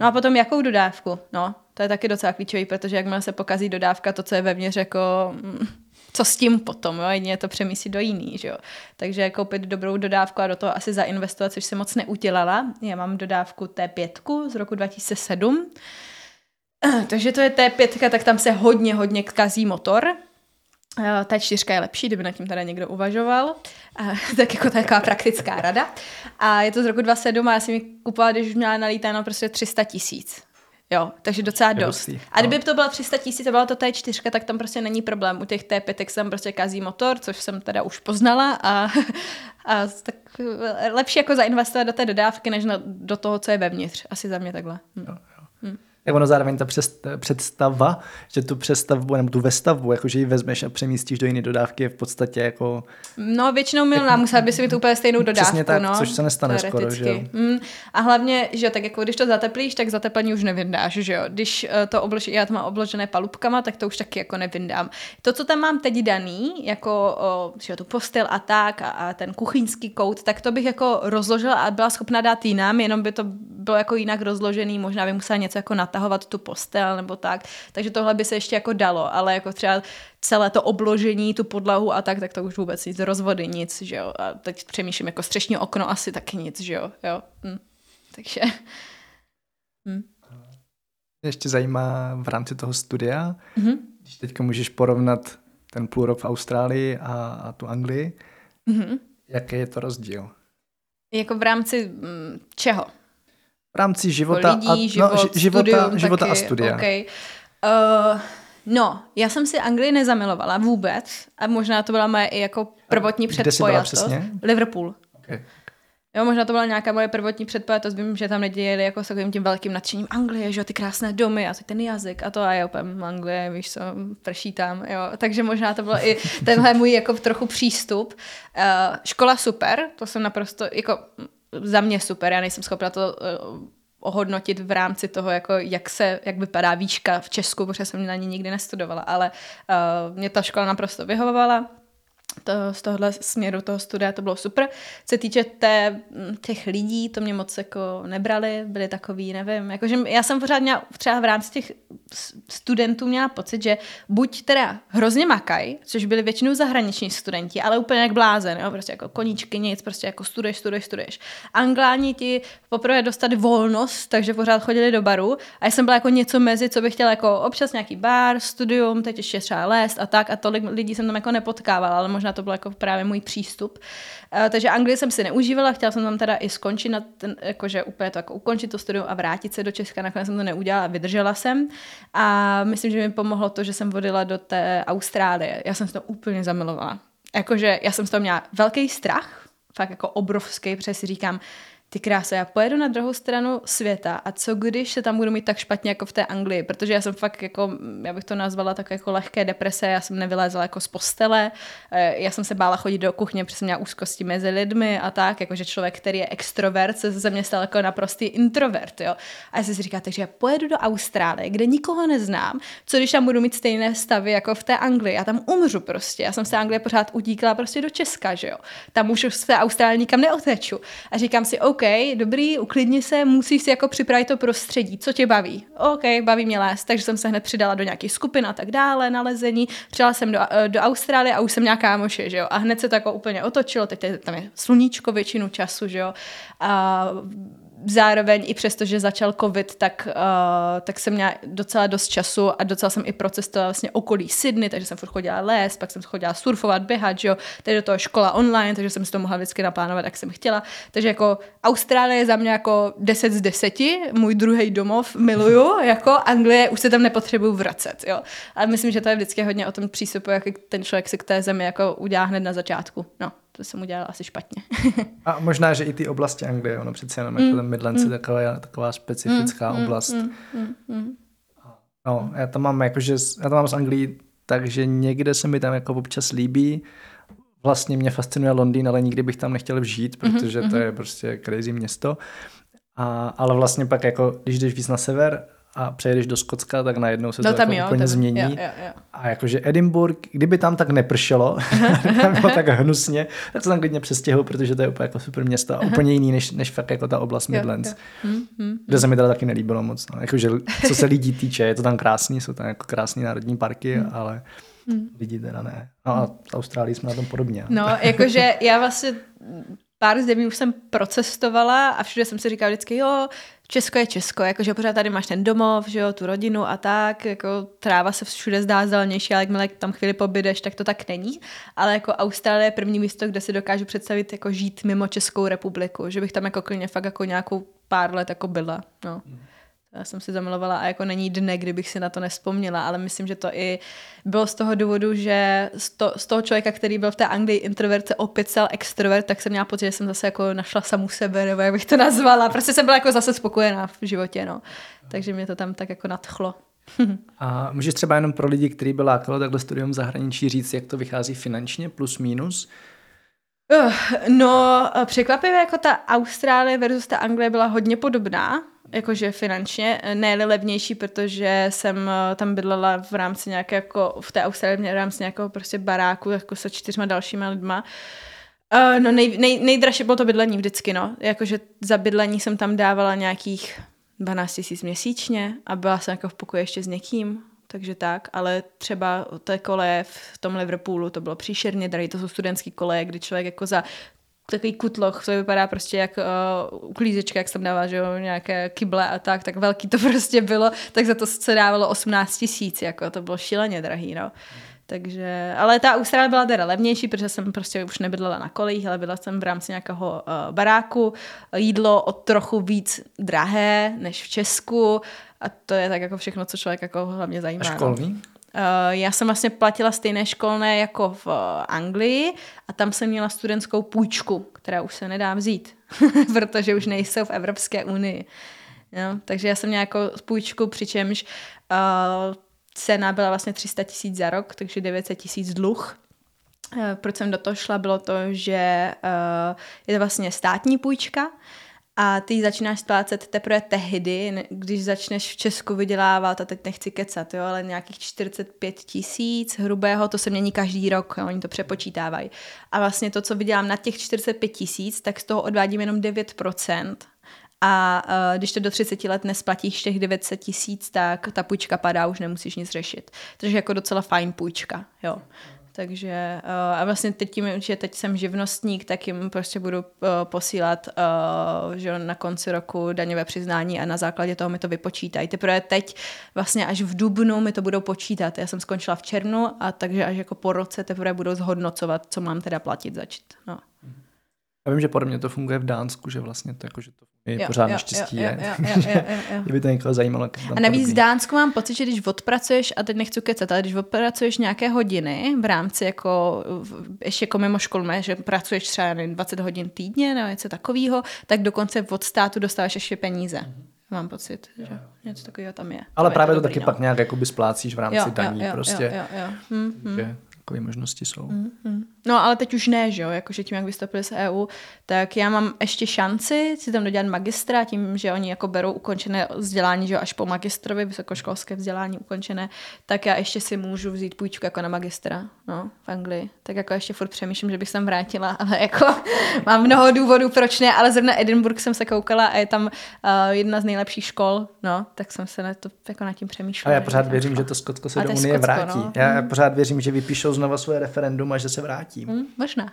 No a potom jakou dodávku? No, to je taky docela klíčový, protože jakmile se pokazí dodávka, to, co je vevnitř, jako mm, co s tím potom, jo, jedině to přemístit do jiný, že jo. Takže koupit dobrou dodávku a do toho asi zainvestovat, což jsem moc neudělala. Já mám dodávku T5 z roku 2007, *clears throat* takže to je T5, tak tam se hodně, hodně kazí motor, ta čtyřka je lepší, kdyby na tím teda někdo uvažoval. A, *laughs* tak jako taková praktická rada. A je to z roku 27 a já jsem ji kupovala, když už měla nalítáno prostě 300 tisíc. Jo, takže docela dost. A kdyby no. to byla 300 tisíc a byla to ta čtyřka, tak tam prostě není problém. U těch T5 se tam prostě kazí motor, což jsem teda už poznala a, *laughs* a tak lepší jako zainvestovat do té dodávky, než na, do toho, co je vevnitř. Asi za mě takhle. Hm. Jo, jo.
Tak ono zároveň ta představa, že tu přestavbu nebo tu vestavbu, jakože ji vezmeš a přemístíš do jiné dodávky, je v podstatě jako...
No většinou milná, musela by si mít úplně stejnou dodávku, Přesně
tak,
no,
což se nestane skoro, že
mm, A hlavně, že tak jako když to zateplíš, tak zateplení už nevyndáš, že jo. Když uh, to obloží, já to mám obložené palubkama, tak to už taky jako nevyndám. To, co tam mám teď daný, jako o, že jo, tu postel a tak a, a ten kuchyňský kout, tak to bych jako rozložila a byla schopna dát jinam, jenom by to bylo jako jinak rozložený, možná by musela něco jako natáhnout natahovat tu postel nebo tak. Takže tohle by se ještě jako dalo, ale jako třeba celé to obložení, tu podlahu a tak, tak to už vůbec nic, rozvody nic, že jo. A teď přemýšlím jako střešní okno asi taky nic, že jo. jo. Hm. Takže...
Hm. Ještě zajímá v rámci toho studia, mm-hmm. když teďka můžeš porovnat ten půl rok v Austrálii a, a tu Anglii, mm-hmm. jaký je to rozdíl?
Jako v rámci mm, čeho?
V rámci života, lidí, a, život, no, života, studium, života taky, a studia.
Okay. Uh, no, já jsem si Anglii nezamilovala vůbec a možná to byla moje i jako prvotní předpojatost. Liverpool. Okay. Jo, možná to byla nějaká moje prvotní předpojatost, vím, že tam nedějeli jako s takovým tím velkým nadšením Anglie, že jo, ty krásné domy a ten jazyk a to a já úplně Anglie, víš co, prší tam, jo. Takže možná to bylo i tenhle můj jako trochu přístup. Uh, škola super, to jsem naprosto, jako za mě super, já nejsem schopna to uh, ohodnotit v rámci toho, jako jak se, jak vypadá výška v Česku, protože jsem na ní nikdy nestudovala, ale uh, mě ta škola naprosto vyhovovala to, z tohohle směru toho studia to bylo super. Co se týče té, těch lidí, to mě moc jako nebrali, byli takový, nevím, jakože já jsem pořád měla, třeba v rámci těch studentů měla pocit, že buď teda hrozně makaj, což byli většinou zahraniční studenti, ale úplně jak blázen, jo, prostě jako koníčky, nic, prostě jako studuješ, studuješ, studuješ. Angláni ti poprvé dostali volnost, takže pořád chodili do baru a já jsem byla jako něco mezi, co bych chtěla jako občas nějaký bar, studium, teď ještě třeba lézt a tak a tolik lidí jsem tam jako nepotkávala, ale možná to byl jako právě můj přístup. Uh, takže Anglii jsem si neužívala, chtěla jsem tam teda i skončit, na ten, jakože úplně to jako ukončit to studium a vrátit se do Česka, nakonec jsem to neudělala, vydržela jsem a myslím, že mi pomohlo to, že jsem vodila do té Austrálie. Já jsem se to úplně zamilovala. Jakože já jsem z toho měla velký strach, fakt jako obrovský, protože si říkám, ty krása, já pojedu na druhou stranu světa a co když se tam budu mít tak špatně jako v té Anglii, protože já jsem fakt jako, já bych to nazvala tak jako lehké deprese, já jsem nevylézla jako z postele, eh, já jsem se bála chodit do kuchně, protože jsem měla úzkosti mezi lidmi a tak, jakože člověk, který je extrovert, se ze mě stal jako naprostý introvert, jo. A já si říká, takže já pojedu do Austrálie, kde nikoho neznám, co když tam budu mít stejné stavy jako v té Anglii, já tam umřu prostě, já jsem té Anglie pořád utíkala prostě do Česka, že jo. Tam už té Austrálie nikam neoteču. A říkám si, OK, dobrý, uklidni se, musíš si jako připravit to prostředí, co tě baví. OK, baví mě les, takže jsem se hned přidala do nějakých skupin a tak dále, nalezení. Přidala jsem do, eh, do Austrálie a už jsem nějaká moše, že jo. A hned se to jako úplně otočilo, teď tam je sluníčko většinu času, že jo. A zároveň i přesto, že začal covid, tak, uh, tak jsem měla docela dost času a docela jsem i procestovala vlastně okolí Sydney, takže jsem furt chodila les, pak jsem chodila surfovat, běhat, že jo, teď do toho škola online, takže jsem si to mohla vždycky naplánovat, jak jsem chtěla. Takže jako Austrálie je za mě jako 10 z 10, můj druhý domov, miluju, *laughs* jako Anglie, už se tam nepotřebuju vracet, jo. Ale myslím, že to je vždycky hodně o tom přístupu, jak ten člověk si k té zemi jako udělá hned na začátku. No to jsem udělala asi špatně. *laughs*
a možná, že i ty oblasti Anglie, ono přece jenom jako mm. jako ten Midlands mm. je taková, taková specifická mm. oblast. Mm. Mm. Mm. No, já tam mám jakože, já tam mám z Anglii, takže někde se mi tam jako občas líbí. Vlastně mě fascinuje Londýn, ale nikdy bych tam nechtěl žít, mhm, protože to je prostě crazy město. A, ale vlastně pak jako, když jdeš víc na sever, a přejedeš do Skotska, tak najednou se no, to tam jako jo, úplně tam, změní. Jo, jo, jo. A jakože Edinburgh, kdyby tam tak nepršelo, *laughs* tam bylo tak hnusně, tak se tam klidně přestěhuju, protože to je úplně jako super město a úplně jiný než, než fakt jako ta oblast Midlands. Jo, jo. Hmm, hmm, kde se mi teda taky nelíbilo moc. No. Jakože, co se lidí týče, je to tam krásný, jsou tam jako krásné národní parky, hmm. ale lidi teda ne. No a v Austrálii jsme na tom podobně.
No, jakože já vlastně pár zemí už jsem procestovala a všude jsem si říkala vždycky, jo, Česko je Česko, jakože pořád tady máš ten domov, že jo, tu rodinu a tak, jako tráva se všude zdá zelenější, ale jakmile tam chvíli pobydeš, tak to tak není. Ale jako Austrálie je první místo, kde si dokážu představit jako žít mimo Českou republiku, že bych tam jako klidně fakt jako nějakou pár let jako byla, no. Mm. Já jsem si zamilovala a jako není dne, kdybych si na to nespomněla, ale myslím, že to i bylo z toho důvodu, že z, to, z toho člověka, který byl v té Anglii introvert, se opět stal extrovert, tak jsem měla pocit, že jsem zase jako našla samu sebe, nebo jak bych to nazvala. Prostě jsem byla jako zase spokojená v životě, no. Takže mě to tam tak jako nadchlo. *laughs*
a můžeš třeba jenom pro lidi, kteří by lákalo takhle studium zahraničí říct, jak to vychází finančně, plus minus?
Uh, no, překvapivě jako ta Austrálie versus ta Anglie byla hodně podobná jakože finančně, ne levnější, protože jsem eh, tam bydlela v rámci nějaké jako, v té Austrálii v rámci nějakého prostě baráku jako se čtyřma dalšíma lidma. Uh, no nej, nej, nejdražší bylo to bydlení vždycky, no. Jakože za bydlení jsem tam dávala nějakých 12 tisíc měsíčně a byla jsem jako v pokoji ještě s někým, takže tak, ale třeba té koleje v tom Liverpoolu to bylo příšerně drahé, to jsou studentský koleje, kdy člověk jako za takový kutloch, to vypadá prostě jak uh, uklízečka, jak jsem dává, že jo, nějaké kyble a tak, tak velký to *laughs* prostě bylo, tak za to se dávalo 18 tisíc, jako to bylo šíleně drahý, no. Takže, ale ta Austrálie byla teda levnější, protože jsem prostě už nebydlela na kolejích, ale byla jsem v rámci nějakého uh, baráku. Jídlo o trochu víc drahé než v Česku a to je tak jako všechno, co člověk jako hlavně zajímá. A
no. školní?
No. Uh, já jsem vlastně platila stejné školné jako v uh, Anglii a tam jsem měla studentskou půjčku, která už se nedá vzít, *laughs* protože už nejsou v Evropské unii. Jo? Takže já jsem měla jako půjčku, přičemž uh, cena byla vlastně 300 tisíc za rok, takže 900 tisíc dluh. Uh, proč jsem do toho šla, bylo to, že uh, je to vlastně státní půjčka, a ty začínáš splácet teprve tehdy, když začneš v Česku vydělávat, a teď nechci kecat, jo, ale nějakých 45 tisíc hrubého, to se mění každý rok, jo, oni to přepočítávají. A vlastně to, co vydělám na těch 45 tisíc, tak z toho odvádím jenom 9%. A uh, když to do 30 let nesplatíš těch 900 tisíc, tak ta půjčka padá, už nemusíš nic řešit. Takže jako docela fajn půjčka, jo. Takže uh, a vlastně teď tím, že teď jsem živnostník, tak jim prostě budu uh, posílat uh, že na konci roku daňové přiznání a na základě toho mi to vypočítají. Teprve teď vlastně až v dubnu mi to budou počítat. Já jsem skončila v červnu a takže až jako po roce teprve budou zhodnocovat, co mám teda platit začít. No.
Já vím, že podobně to funguje v Dánsku, že vlastně to, jako, že to je jo, pořád naštěstí jo, jo, jo, jo, jo, jo, *laughs* jo. Kdyby to někoho zajímalo.
A navíc v Dánsku mám pocit, že když odpracuješ, a teď nechci kecat, ale když odpracuješ nějaké hodiny v rámci jako, ještě jako mimo školu, že pracuješ třeba 20 hodin týdně nebo něco takového, tak dokonce od státu dostáváš ještě peníze. Mm-hmm. Mám pocit, že jo. něco takového tam je.
Ale to právě to, to taky no. pak nějak jakoby splácíš v rámci jo, daní. Jo, jo, prostě. Jo, jo, jo.
Hmm, hmm
takové možnosti jsou.
Mm-hmm. No ale teď už ne, že jo, jakože tím, jak vystoupili z EU, tak já mám ještě šanci si tam dodělat magistra, tím, že oni jako berou ukončené vzdělání, že jo, až po magistrovi, vysokoškolské vzdělání ukončené, tak já ještě si můžu vzít půjčku jako na magistra, no, v Anglii. Tak jako ještě furt přemýšlím, že bych sem vrátila, ale jako *laughs* mám mnoho důvodů, proč ne, ale zrovna Edinburgh jsem se koukala a je tam uh, jedna z nejlepších škol, no, tak jsem se na to jako nad tím přemýšlela.
A já pořád věřím, že to Skotsko se do Unie vrátí. No. Já, já pořád věřím, že vypíšou znova svoje referendum a že se vrátí.
Hmm, možná.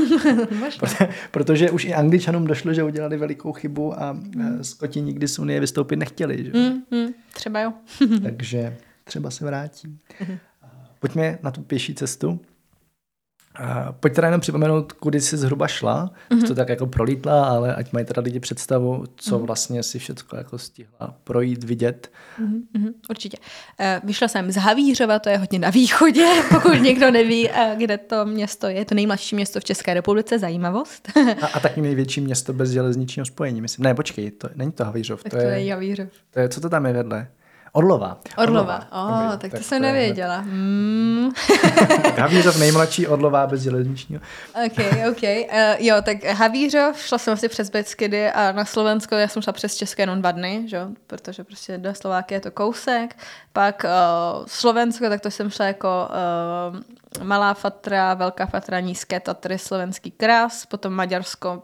*laughs* možná.
Protože už i angličanům došlo, že udělali velikou chybu a mm. Skoti nikdy z Unie vystoupit nechtěli. Že?
Mm, mm, třeba jo. *laughs*
Takže třeba se vrátí. Pojďme na tu pěší cestu. Uh, pojď teda jenom připomenout, kudy jsi zhruba šla, mm-hmm. to tak jako prolítla, ale ať mají teda lidi představu, co mm-hmm. vlastně si všechno jako stihla projít, vidět.
Mm-hmm, určitě. Uh, vyšla jsem z Havířova, to je hodně na východě, *laughs* pokud někdo neví, uh, kde to město je. Je to nejmladší město v České republice, zajímavost.
a, a taky největší město bez železničního spojení, myslím. Ne, počkej, to, není to Havířov.
Tak to, to je, je Havířov.
To je, co to tam je vedle? Orlova.
Orlova, oh, Dobrý, tak, tak to jsem nevěděla. Hmm. *laughs*
Havířov nejmladší Orlova bez železničního.
ok, ok. Uh, jo, tak Havířov, šla jsem asi přes Beskidy a na Slovensko já jsem šla přes České jenom dva dny, že? protože prostě do Slováky je to kousek. Pak uh, Slovensko, tak to jsem šla jako uh, Malá Fatra, Velká Fatra, Nízké Tatry, Slovenský krás, potom Maďarsko,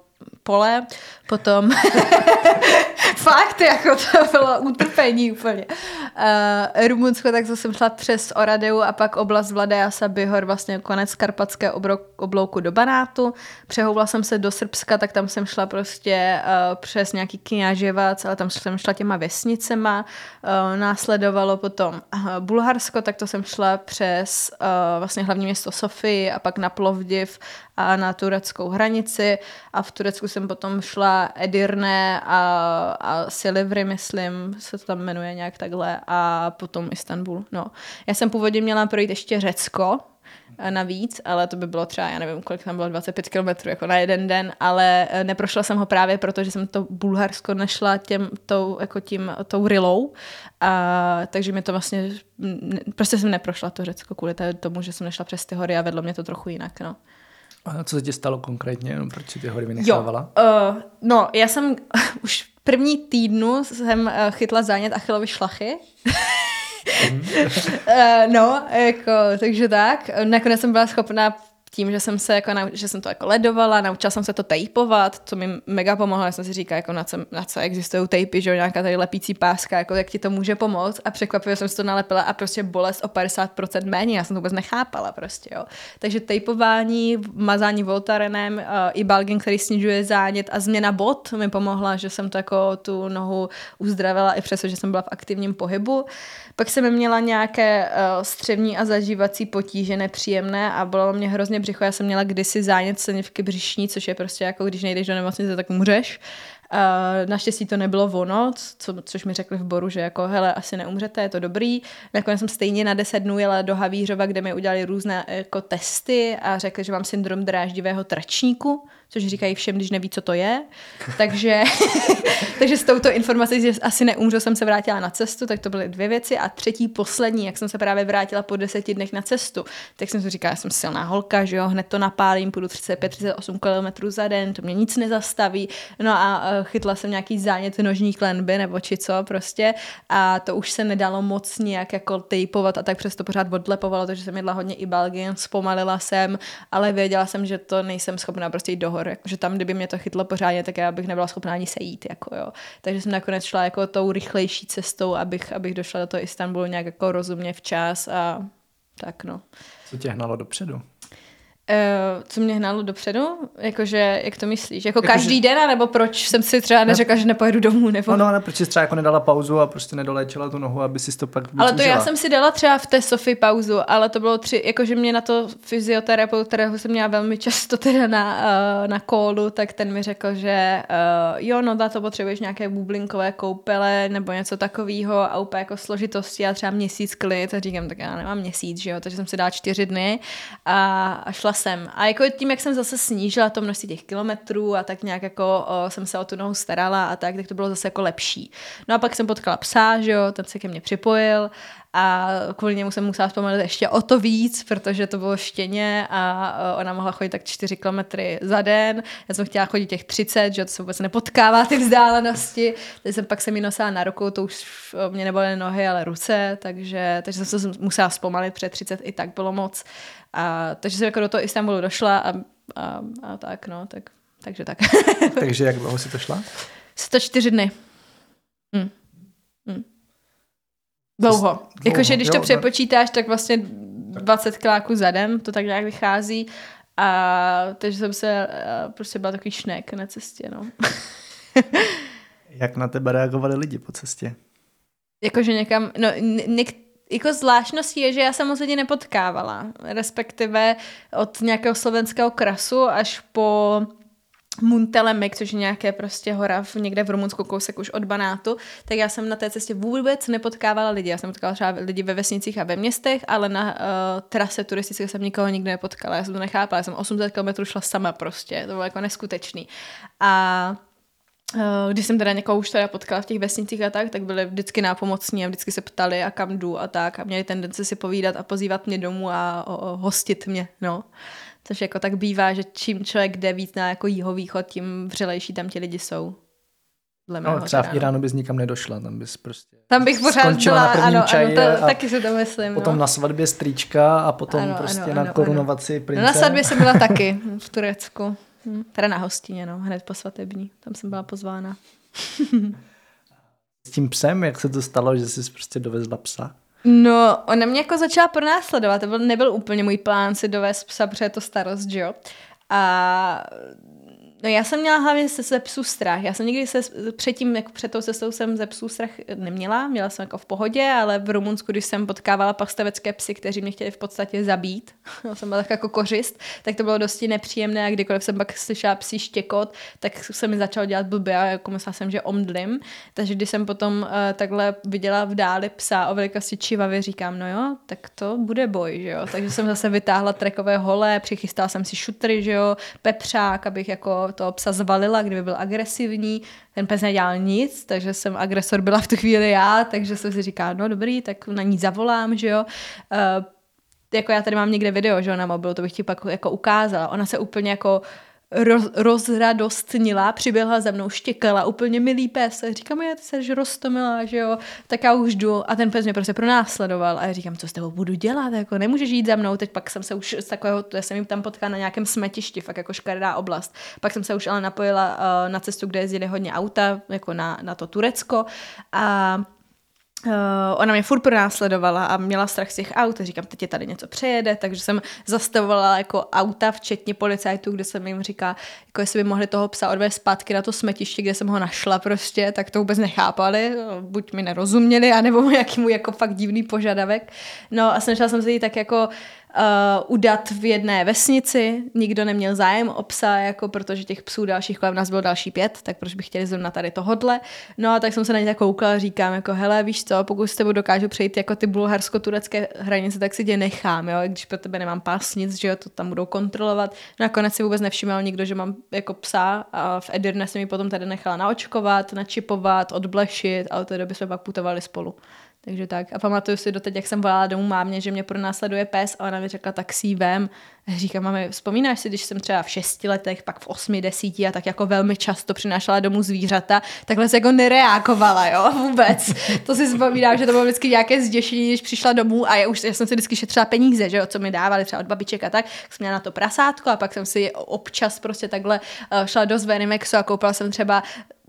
pole, potom *laughs* fakt, jako to bylo utrpení úplně. Uh, Rumunsko, tak to jsem šla přes Oradeu a pak oblast Vladeasa Bihor, vlastně konec karpatské oblouku do Banátu. Přehouvla jsem se do Srbska, tak tam jsem šla prostě uh, přes nějaký kněževac, ale tam jsem šla těma vesnicema. Uh, následovalo potom uh, Bulharsko, tak to jsem šla přes uh, vlastně hlavní město Sofii a pak na Plovdiv a na tureckou hranici a v Turecku jsem potom šla Edirne a, a Silivry, myslím, se to tam jmenuje nějak takhle a potom Istanbul. No. Já jsem původně měla projít ještě Řecko, navíc, ale to by bylo třeba, já nevím, kolik tam bylo, 25 km jako na jeden den, ale eh, neprošla jsem ho právě proto, že jsem to Bulharsko nešla těm, tou, jako tím, tou rilou, a, takže mi to vlastně, prostě jsem neprošla to Řecko kvůli tomu, že jsem nešla přes ty hory a vedlo mě to trochu jinak, no.
A co se ti stalo konkrétně? No, proč si ty hory vynechávala?
Jo, uh, no, já jsem *laughs* už první týdnu jsem uh, chytla zánět achilovy šlachy. uh, *laughs* no, jako, takže tak. Nakonec jsem byla schopná tím, že jsem se jako, že jsem to jako ledovala, naučila jsem se to tejpovat, co mi mega pomohlo, já jsem si říkala, jako na co, na co existují tejpy, že nějaká tady lepící páska, jako jak ti to může pomoct a překvapivě jsem si to nalepila a prostě bolest o 50% méně, já jsem to vůbec nechápala prostě, jo. Takže tejpování, mazání voltarenem, uh, i balgin, který snižuje zánět a změna bot mi pomohla, že jsem to jako tu nohu uzdravila i přesto, že jsem byla v aktivním pohybu. Pak jsem měla nějaké uh, střevní a zažívací potíže nepříjemné a bylo mě hrozně břicho. Já jsem měla kdysi zánět slinivky břišní, což je prostě jako když nejdeš do nemocnice, tak umřeš. Uh, naštěstí to nebylo ono, co, což mi řekli v Boru, že jako hele, asi neumřete, je to dobrý. Nakonec jsem stejně na 10 dnů jela do Havířova, kde mi udělali různé jako testy a řekli, že mám syndrom dráždivého tračníku, což říkají všem, když neví, co to je. Takže, *laughs* takže s touto informací, že asi neumřu, jsem se vrátila na cestu, tak to byly dvě věci. A třetí, poslední, jak jsem se právě vrátila po deseti dnech na cestu, tak jsem si říkala, jsem silná holka, že jo, hned to napálím, půjdu 35-38 km za den, to mě nic nezastaví. No a chytla jsem nějaký zánět nožní klenby nebo či co prostě a to už se nedalo moc nějak jako tejpovat a tak přesto pořád odlepovalo, takže jsem jedla hodně i Belgien, zpomalila jsem, ale věděla jsem, že to nejsem schopná prostě jít do hor, že tam, kdyby mě to chytlo pořádně, tak já bych nebyla schopná ani sejít, jako jo. Takže jsem nakonec šla jako tou rychlejší cestou, abych, abych došla do toho Istanbulu nějak jako rozumně včas a tak no.
Co tě hnalo dopředu?
Uh, co mě hnalo dopředu? Jakože, jak to myslíš? Jako, jako každý že... den, nebo proč jsem si třeba neřekla, ne... že nepojedu domů? Nebo...
No, no, ne, proč jsi třeba jako nedala pauzu a prostě nedoléčila tu nohu, aby si to pak
Ale to užila. já jsem si dala třeba v té Sofii pauzu, ale to bylo tři, jakože mě na to fyzioterapeut, kterého jsem měla velmi často teda na, uh, na kólu, tak ten mi řekl, že uh, jo, no, na to potřebuješ nějaké bublinkové koupele nebo něco takového a úplně jako složitosti a třeba měsíc klid a říkám, tak já nemám měsíc, že jo, takže jsem si dala čtyři dny a, a šla jsem. A jako tím, jak jsem zase snížila to množství těch kilometrů a tak nějak jako o, jsem se o tu nohu starala a tak, tak to bylo zase jako lepší. No a pak jsem potkala psa, že jo, ten se ke mně připojil a kvůli němu jsem musela zpomalit ještě o to víc, protože to bylo štěně a ona mohla chodit tak 4 kilometry za den. Já jsem chtěla chodit těch 30, že to se vůbec nepotkává ty vzdálenosti. Teď jsem pak se mi nosila na ruku, to už mě nebyly nohy, ale ruce, takže, takže jsem se musela zpomalit, před 30 i tak bylo moc. A, takže jsem jako do toho Istanbulu došla a, a, a tak, no, tak, takže tak.
takže jak dlouho si to šla? *laughs*
104 dny. Hm. Hm. Dlouho. Jakože když jo, to přepočítáš, tak vlastně 20 kláků za den, to tak nějak vychází. A takže jsem se, uh, prostě byla takový šnek na cestě, no. *laughs*
Jak na tebe reagovali lidi po cestě?
Jakože někam, no, něk, jako zvláštností je, že já jsem moc lidi nepotkávala, respektive od nějakého slovenského krasu až po Muntelemek, což je nějaké prostě hora v, někde v Rumunsku, kousek už od Banátu, tak já jsem na té cestě vůbec nepotkávala lidi. Já jsem potkávala třeba lidi ve vesnicích a ve městech, ale na uh, trase turistické jsem nikoho nikdy nepotkala. Já jsem to nechápala, já jsem 800 km šla sama prostě, to bylo jako neskutečný. A Eh, když jsem teda někoho už teda potkala v těch vesnicích a tak, tak byli vždycky nápomocní a vždycky se ptali a kam jdu a tak a měli tendenci si povídat a pozývat mě domů a o, o, hostit mě, no. Což jako tak bývá, že čím člověk jde víc na jako jihovýchod, tím vřelejší tam ti lidi jsou.
No, třeba v Iránu bys nikam nedošla, tam bys prostě
tam bych pořád byla, na prvním ano, čaji ano, to, *laughs* taky si to myslím.
Potom
no.
na svatbě strýčka a potom ano, prostě ano, na ano, korunovaci ano. prince.
No, na svatbě jsem byla taky v Turecku. Hm, teda na hostině, no, hned po svatební. Tam jsem byla pozvána. *laughs*
S tím psem, jak se to stalo, že jsi prostě dovezla psa?
No, ona mě jako začala pronásledovat. To byl, nebyl úplně můj plán si dovést psa, protože je to starost, že jo. A No já jsem měla hlavně se, ze psů strach. Já jsem nikdy se předtím, jako před tou cestou jsem ze psů strach neměla. Měla jsem jako v pohodě, ale v Rumunsku, když jsem potkávala pastavecké psy, kteří mě chtěli v podstatě zabít, *laughs* já jsem byla tak jako kořist, tak to bylo dosti nepříjemné a kdykoliv jsem pak slyšela psí štěkot, tak se mi začalo dělat blbě a jako myslela jsem, že omdlím. Takže když jsem potom uh, takhle viděla v dáli psa o velikosti čivavy, říkám, no jo, tak to bude boj, že jo. Takže jsem zase vytáhla trekové hole, přichystala jsem si šutry, že jo, pepřák, abych jako toho psa zvalila, kdyby byl agresivní. Ten pes nedělal nic, takže jsem agresor byla v tu chvíli já, takže jsem si říkala, no dobrý, tak na ní zavolám, že jo. Uh, jako já tady mám někde video, že jo, na mobilu, to bych ti pak jako ukázala. Ona se úplně jako roz, rozradostnila, přiběhla za mnou, štěkala, úplně milý pes. A říkám, já jsi roztomila, že jo, tak já už jdu. A ten pes mě prostě pronásledoval. A já říkám, co s tebou budu dělat, jako nemůžeš jít za mnou. Teď pak jsem se už z takového, já jsem jim tam potkala na nějakém smetišti, fakt jako škaredá oblast. Pak jsem se už ale napojila uh, na cestu, kde jezdili hodně auta, jako na, na to Turecko. A Uh, ona mě furt pronásledovala a měla strach z těch aut a říkám, teď je tady něco přejede, takže jsem zastavovala jako auta, včetně policajtů, kde jsem jim říká, jako jestli by mohli toho psa odvést zpátky na to smetiště, kde jsem ho našla prostě, tak to vůbec nechápali, buď mi nerozuměli, anebo jaký mu jako fakt divný požadavek. No a snažila jsem se jí tak jako uh, udat v jedné vesnici, nikdo neměl zájem o psa, jako protože těch psů dalších kolem nás bylo další pět, tak proč bych chtěli zrovna tady tohodle. No a tak jsem se na ně tak koukala a říkám, jako hele, víš co, pokud s tebou dokážu přejít jako ty bulharsko-turecké hranice, tak si tě nechám, jo, když pro tebe nemám pás nic, že jo, to tam budou kontrolovat. No nakonec si vůbec nevšiml nikdo, že mám jako psa a v Edirne se mi potom tady nechala naočkovat, načipovat, odblešit a od té doby jsme pak putovali spolu. Takže tak. A pamatuju si doteď, jak jsem volala domů mámě, že mě pronásleduje pes a ona mi řekla, tak si vem. Říkám, máme, vzpomínáš si, když jsem třeba v šesti letech, pak v osmi, desíti a tak jako velmi často přinášela domů zvířata, takhle se jako nereagovala, jo, vůbec. To si vzpomínám, že to bylo vždycky nějaké zděšení, když přišla domů a já už já jsem si vždycky šetřila peníze, že jo, co mi dávali třeba od babiček a tak, jsem měla na to prasátko a pak jsem si občas prostě takhle uh, šla do Zvenimexu a koupila jsem třeba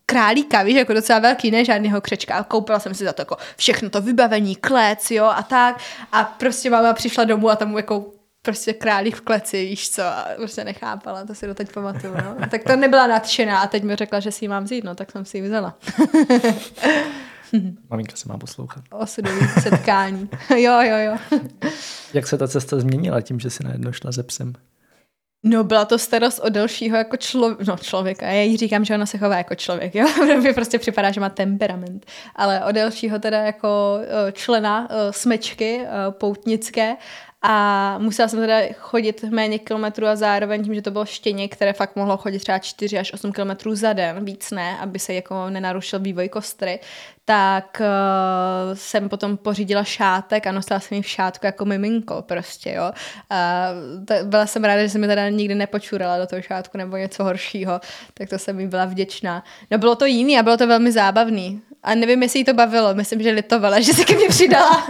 králíka, víš, jako docela velký, ne žádného křečka. A koupila jsem si za to jako všechno to vybavení, klec, jo, a tak. A prostě máma přišla domů a tam jako prostě králík v kleci, víš co, a prostě nechápala, to si do teď pamatuju, no. Tak to nebyla nadšená a teď mi řekla, že si ji mám vzít, no, tak jsem si ji vzala. *laughs*
Maminka se má poslouchat.
Osudový setkání. *laughs* jo, jo, jo.
Jak se ta cesta změnila tím, že si najednou šla ze psem?
No, byla to starost o dalšího jako člo, no, člověka. Já jí říkám, že ona se chová jako člověk, jo? *laughs* mi prostě připadá, že má temperament. Ale o dalšího teda jako člena smečky poutnické a musela jsem teda chodit méně kilometrů a zároveň tím, že to bylo štěně, které fakt mohlo chodit třeba 4 až 8 kilometrů za den, víc ne, aby se jako nenarušil vývoj kostry, tak uh, jsem potom pořídila šátek a nosila jsem ji v šátku jako miminko prostě, jo. A to, byla jsem ráda, že jsem mi teda nikdy nepočurala do toho šátku nebo něco horšího, tak to jsem mi byla vděčná. No bylo to jiný a bylo to velmi zábavný. A nevím, jestli jí to bavilo, myslím, že litovala, že se ke mně přidala.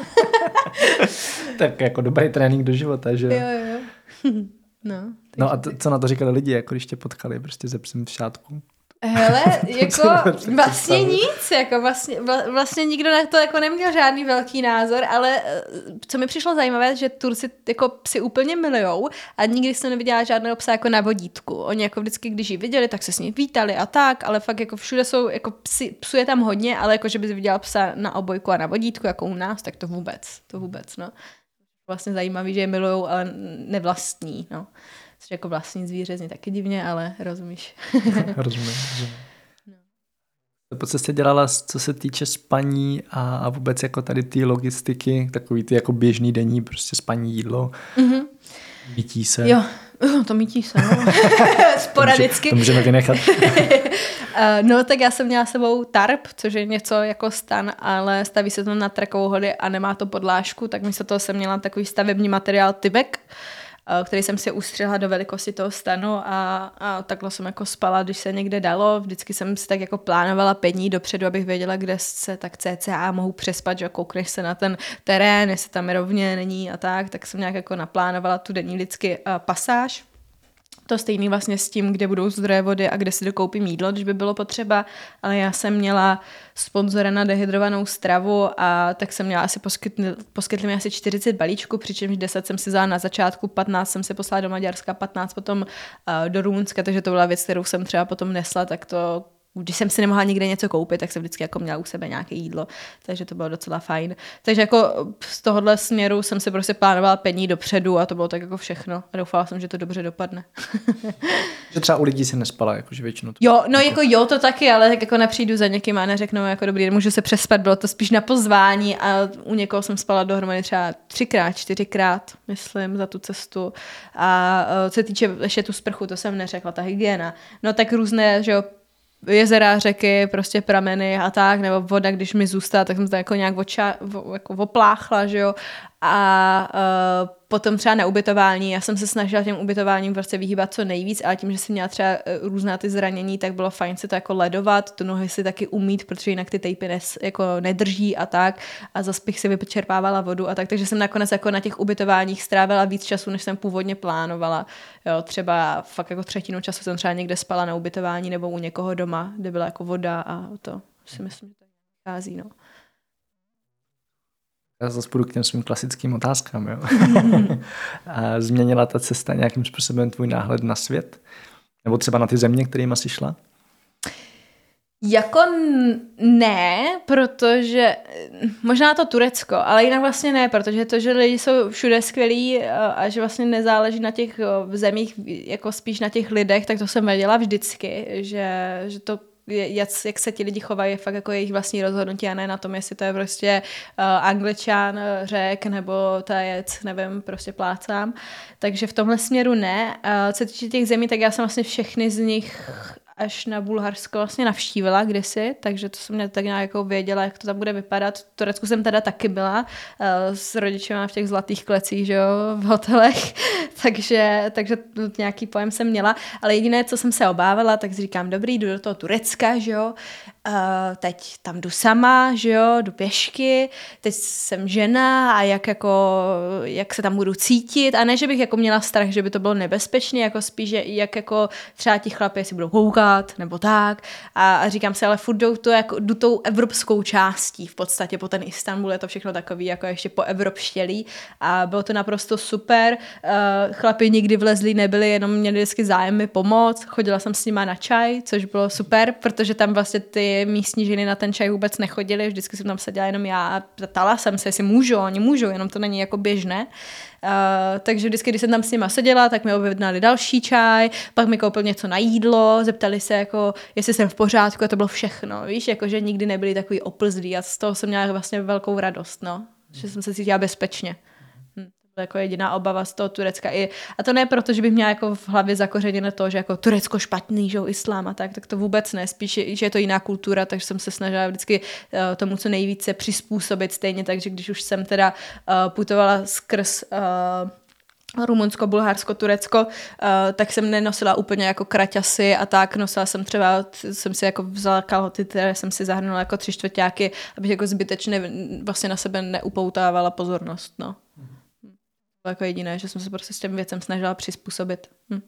*laughs*
tak jako dobrý trénink do života, že
jo? Jo, jo. *laughs*
no, no a to, co na to říkali lidi, jako když tě potkali prostě ze psem v šátku?
Hele, *laughs* jako vlastně nic, jako vlastně, vlastně nikdo na to jako neměl žádný velký názor, ale eh, co mi přišlo zajímavé, že Turci jako psi úplně milujou a nikdy jsem neviděla žádného psa jako na vodítku. Oni jako vždycky, když ji viděli, tak se s ní vítali a tak, ale fakt jako všude jsou, jako psi, psu je tam hodně, ale jako, že bys viděla psa na obojku a na vodítku, jako u nás, tak to vůbec, to vůbec, no. Vlastně zajímavý, že je milujou, ale nevlastní, no. Což jako vlastní zvíře zní taky divně, ale rozumíš. *laughs*
rozumím, rozumím. No. Po cestě dělala, co se týče spaní a, a vůbec jako tady ty logistiky, takový ty jako běžný denní, prostě spaní, jídlo, mm-hmm. mytí se.
Jo, *laughs* to mytí se, no. Sporadicky. *laughs*
To, může, to můžeme vynechat.
Eh, no, tak já jsem měla sebou tarp, což je něco jako stan, ale staví se to na trakovou hody a nemá to podlážku, tak místo toho jsem měla takový stavební materiál Tybek, Eh, který jsem si ustřihla do velikosti toho stanu a, a takhle jsem jako spala, když se někde dalo. Vždycky jsem si tak jako plánovala pět dní dopředu, abych věděla, kde se tak CCA mohu přespat, že koukneš se na ten terén, jestli tam rovně není a tak, tak jsem nějak jako naplánovala tu denní lidsky uh, pasáž to stejný vlastně s tím, kde budou zdroje vody a kde si dokoupím jídlo, když by bylo potřeba, ale já jsem měla sponzora na dehydrovanou stravu a tak jsem měla asi poskytli, poskytli mi asi 40 balíčků, přičemž 10 jsem si vzala na začátku, 15 jsem si poslala do Maďarska, 15 potom uh, do Rumunska, takže to byla věc, kterou jsem třeba potom nesla, tak to když jsem si nemohla nikde něco koupit, tak jsem vždycky jako měla u sebe nějaké jídlo, takže to bylo docela fajn. Takže jako z tohohle směru jsem si prostě plánovala pení dopředu a to bylo tak jako všechno a doufala jsem, že to dobře dopadne. *laughs*
že třeba u lidí si nespala, jakože většinou.
Jo, no jako... jako jo, to taky, ale tak jako nepřijdu za někým a neřeknu jako dobrý, můžu se přespat, bylo to spíš na pozvání a u někoho jsem spala dohromady třeba třikrát, čtyřikrát, myslím, za tu cestu. A co se týče ještě tu sprchu, to jsem neřekla, ta hygiena. No tak různé, že jo, jezera, řeky, prostě prameny a tak, nebo voda, když mi zůstala, tak jsem to jako nějak oča, jako opláchla, že jo, a uh, potom třeba na ubytování, já jsem se snažila těm ubytováním prostě vyhýbat co nejvíc, ale tím, že jsem měla třeba uh, různá ty zranění, tak bylo fajn si to jako ledovat, tu nohy si taky umít, protože jinak ty tejpy nes, jako nedrží a tak a zase bych si vyčerpávala vodu a tak, takže jsem nakonec jako na těch ubytováních strávila víc času, než jsem původně plánovala. Jo, třeba fakt jako třetinu času jsem třeba někde spala na ubytování nebo u někoho doma, kde byla jako voda a to si myslím, že to chází, no.
Já zase půjdu k těm svým klasickým otázkám. Jo? *laughs* *laughs* a změnila ta cesta nějakým způsobem tvůj náhled na svět? Nebo třeba na ty země, kterými jsi šla?
Jako ne, protože možná to Turecko, ale jinak vlastně ne, protože to, že lidi jsou všude skvělí a že vlastně nezáleží na těch zemích, jako spíš na těch lidech, tak to jsem věděla vždycky, že, že to jak, jak se ti lidi chovají, je fakt jako jejich vlastní rozhodnutí a ne na tom, jestli to je prostě uh, angličan, řek nebo tajec, nevím, prostě plácám. Takže v tomhle směru ne. Uh, co týče těch zemí, tak já jsem vlastně všechny z nich až na Bulharsko vlastně navštívila kdysi, takže to jsem mě tak nějak jako věděla, jak to tam bude vypadat. V Turecku jsem teda taky byla uh, s rodičem v těch zlatých klecích, že jo, v hotelech, *laughs* takže, takže nějaký pojem jsem měla, ale jediné, co jsem se obávala, tak říkám, dobrý, jdu do toho Turecka, že jo, uh, teď tam jdu sama, že jo, jdu pěšky, teď jsem žena a jak jako, jak se tam budu cítit. A ne, že bych jako měla strach, že by to bylo nebezpečné, jako spíš, že jak jako třeba ti chlapi si budou koukat nebo tak. A, a říkám si, ale furt jdou to jako, jdu tou evropskou částí v podstatě po ten Istanbul, je to všechno takový jako ještě po evropštělý a bylo to naprosto super, uh, chlapi nikdy vlezli nebyli, jenom měli vždycky zájem mi pomoct, chodila jsem s nima na čaj, což bylo super, protože tam vlastně ty místní ženy na ten čaj vůbec nechodily, vždycky jsem tam seděla jenom já a ptala jsem se, jestli můžu, oni můžou, jenom to není jako běžné. Uh, takže vždycky, když jsem tam s nima seděla, tak mi objednali další čaj, pak mi koupil něco na jídlo, zeptali se, jako, jestli jsem v pořádku a to bylo všechno, víš, jako, že nikdy nebyli takový oplzlí a z toho jsem měla vlastně velkou radost, no, že jsem se cítila bezpečně jako jediná obava z toho Turecka. I, a to ne proto, že bych měla jako v hlavě zakořeněné to, že jako Turecko špatný, že islám a tak, tak to vůbec ne. Spíš, že je to jiná kultura, takže jsem se snažila vždycky uh, tomu co nejvíce přizpůsobit stejně, takže když už jsem teda uh, putovala skrz uh, Rumunsko, Bulharsko, Turecko, uh, tak jsem nenosila úplně jako kraťasy a tak, nosila jsem třeba, jsem si jako vzala kalhoty, které jsem si zahrnula jako tři čtvrtáky, abych jako zbytečně vlastně na sebe neupoutávala pozornost, no jako jediné, že jsem se prostě s těm věcem snažila přizpůsobit. Hm.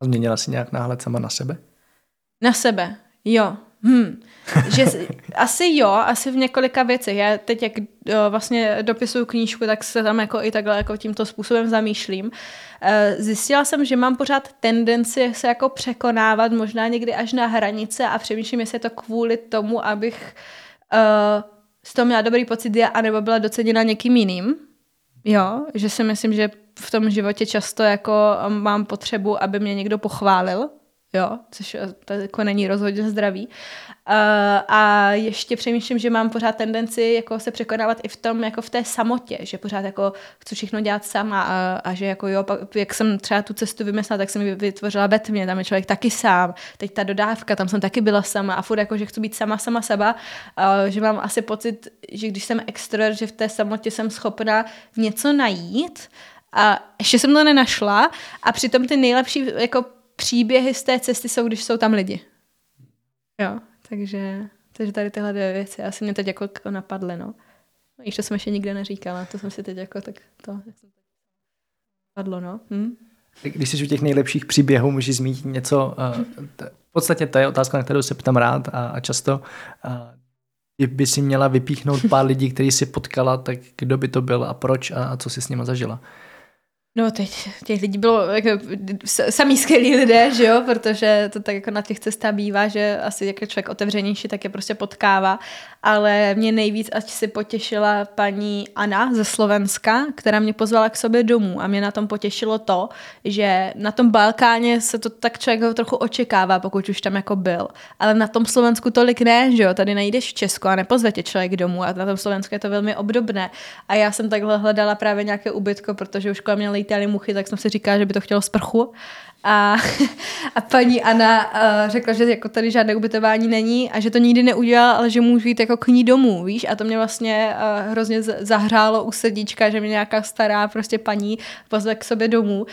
A změnila si nějak náhled sama na sebe?
Na sebe, jo. Hm. že *laughs* asi jo, asi v několika věcech. Já teď, jak jo, vlastně dopisuju knížku, tak se tam jako i takhle jako tímto způsobem zamýšlím. Eh, zjistila jsem, že mám pořád tendenci se jako překonávat, možná někdy až na hranice a přemýšlím, jestli je to kvůli tomu, abych uh, z toho měla dobrý pocit, anebo byla doceněna někým jiným. Jo, že si myslím, že v tom životě často jako mám potřebu, aby mě někdo pochválil, jo, což to jako není rozhodně zdravý. Uh, a ještě přemýšlím, že mám pořád tendenci jako se překonávat i v tom, jako v té samotě, že pořád jako chci všechno dělat sama a, a že jako jo, jak jsem třeba tu cestu vymyslela, tak jsem ji vytvořila ve tmě, tam je člověk taky sám, teď ta dodávka, tam jsem taky byla sama a furt jako, že chci být sama, sama seba, uh, že mám asi pocit, že když jsem extrovert, že v té samotě jsem schopná něco najít. A ještě jsem to nenašla. A přitom ty nejlepší jako příběhy z té cesty jsou, když jsou tam lidi. Jo, takže, takže tady tyhle dvě věci asi mě teď jako napadly, no. I to jsem ještě nikde neříkala, to jsem si teď jako tak to, padlo, no. Hm?
Když jsi u těch nejlepších příběhů, můžeš zmínit něco, v podstatě to je otázka, na kterou se ptám rád a, a často, uh, by si měla vypíchnout pár lidí, který si potkala, tak kdo by to byl a proč a, a co si s nima zažila?
No teď těch lidí bylo jako samý skvělí lidé, že jo, protože to tak jako na těch cestách bývá, že asi jak je člověk otevřenější, tak je prostě potkává, ale mě nejvíc ať si potěšila paní Anna ze Slovenska, která mě pozvala k sobě domů. A mě na tom potěšilo to, že na tom Balkáně se to tak člověk trochu očekává, pokud už tam jako byl, ale na tom Slovensku tolik ne, že jo, tady nejdeš v Česku a nepozve tě člověk domů. A na tom Slovensku je to velmi obdobné. A já jsem takhle hledala právě nějaké ubytko, protože už kolem mě lítaly muchy, tak jsem si říkala, že by to chtělo sprchu. A, *laughs* a paní Anna uh, řekla, že jako tady žádné ubytování není a že to nikdy neudělala, ale že můžu jít jako k ní domů, víš? A to mě vlastně uh, hrozně zahrálo u srdíčka, že mě nějaká stará prostě paní pozve k sobě domů. Uh,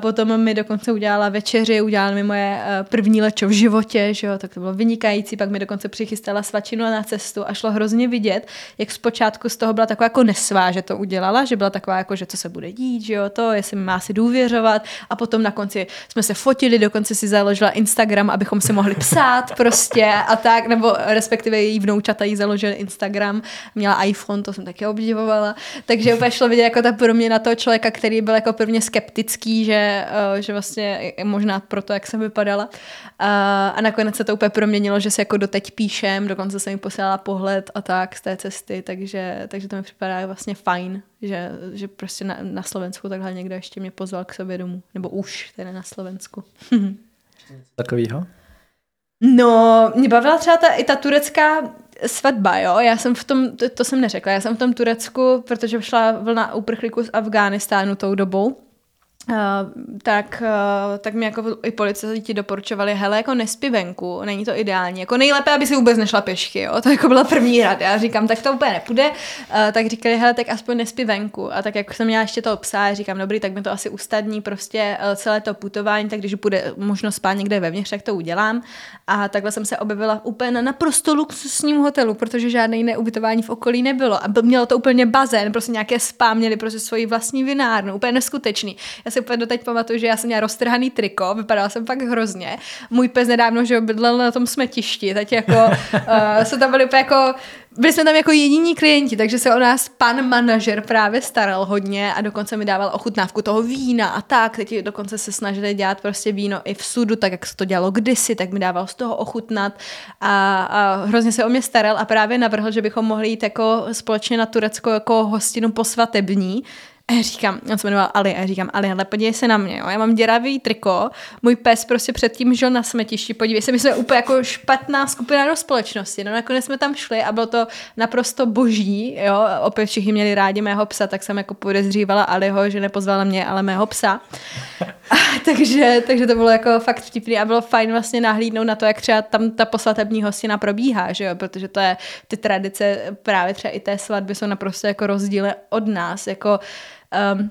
potom mi dokonce udělala večeři, udělala mi moje uh, první lečo v životě, že jo? tak to bylo vynikající. Pak mi dokonce přichystala svačinu na cestu a šlo hrozně vidět, jak zpočátku z toho byla taková jako nesvá, že to udělala, že byla taková jako, že co se bude dít, že jo, to, jestli mi má si důvěřovat a potom na konci jsme se fotili, dokonce si založila Instagram, abychom si mohli psát prostě a tak, nebo respektive její vnoučata jí založili Instagram, měla iPhone, to jsem taky obdivovala, takže úplně šlo vidět jako ta proměna toho člověka, který byl jako prvně skeptický, že, eh, že vlastně možná proto, jak jsem vypadala. A, a nakonec se to úplně proměnilo, že se jako doteď píšem, dokonce jsem mi posílala pohled a tak z té cesty, takže, takže to mi připadá vlastně fajn, že, že prostě na, na Slovensku takhle někdo ještě mě pozval k sobě domů. Nebo už tedy na Slovensku. *laughs*
Takovýho?
No, mě bavila třeba ta, i ta turecká svatba, jo. Já jsem v tom, to, to jsem neřekla, já jsem v tom Turecku, protože šla vlna uprchlíků z Afghánistánu tou dobou, Uh, tak, uh, tak mi jako i policajti doporučovali, hele, jako nespí venku, není to ideální, jako nejlépe, aby si vůbec nešla pěšky, jo, to jako byla první rada, já říkám, tak to úplně nepůjde, uh, tak říkali, hele, tak aspoň nespí venku. A tak jako jsem měla ještě toho psa, říkám, dobrý, tak mi to asi ustadní prostě celé to putování, tak když bude možno spát někde vevnitř, tak to udělám. A takhle jsem se objevila úplně na naprosto luxusním hotelu, protože žádné jiné ubytování v okolí nebylo. A mělo to úplně bazén, prostě nějaké spa, měli prostě svoji vlastní vinárnu, úplně neskutečný. Já si úplně doteď pamatuju, že já jsem měla roztrhaný triko, vypadala jsem fakt hrozně. Můj pes nedávno, že bydlel na tom smetišti, teď jako uh, *laughs* se tam byli úplně jako byli jsme tam jako jediní klienti, takže se o nás pan manažer právě staral hodně a dokonce mi dával ochutnávku toho vína a tak. Teď dokonce se snažili dělat prostě víno i v sudu, tak jak se to dělalo kdysi, tak mi dával z toho ochutnat a, a hrozně se o mě staral a právě navrhl, že bychom mohli jít jako společně na Turecko jako hostinu posvatební, a já říkám, on se jmenoval Ali, a já říkám, Ali, ale podívej se na mě, jo. já mám děravý triko, můj pes prostě předtím žil na smetišti, podívej se, my jsme úplně jako špatná skupina do společnosti, no nakonec jsme tam šli a bylo to naprosto boží, jo, opět všichni měli rádi mého psa, tak jsem jako podezřívala Aliho, že nepozvala mě, ale mého psa. A, *laughs* takže, takže to bylo jako fakt vtipný a bylo fajn vlastně nahlídnout na to, jak třeba tam ta posvatební hostina probíhá, že jo, protože to je ty tradice právě třeba i té svatby jsou naprosto jako rozdíle od nás, jako um,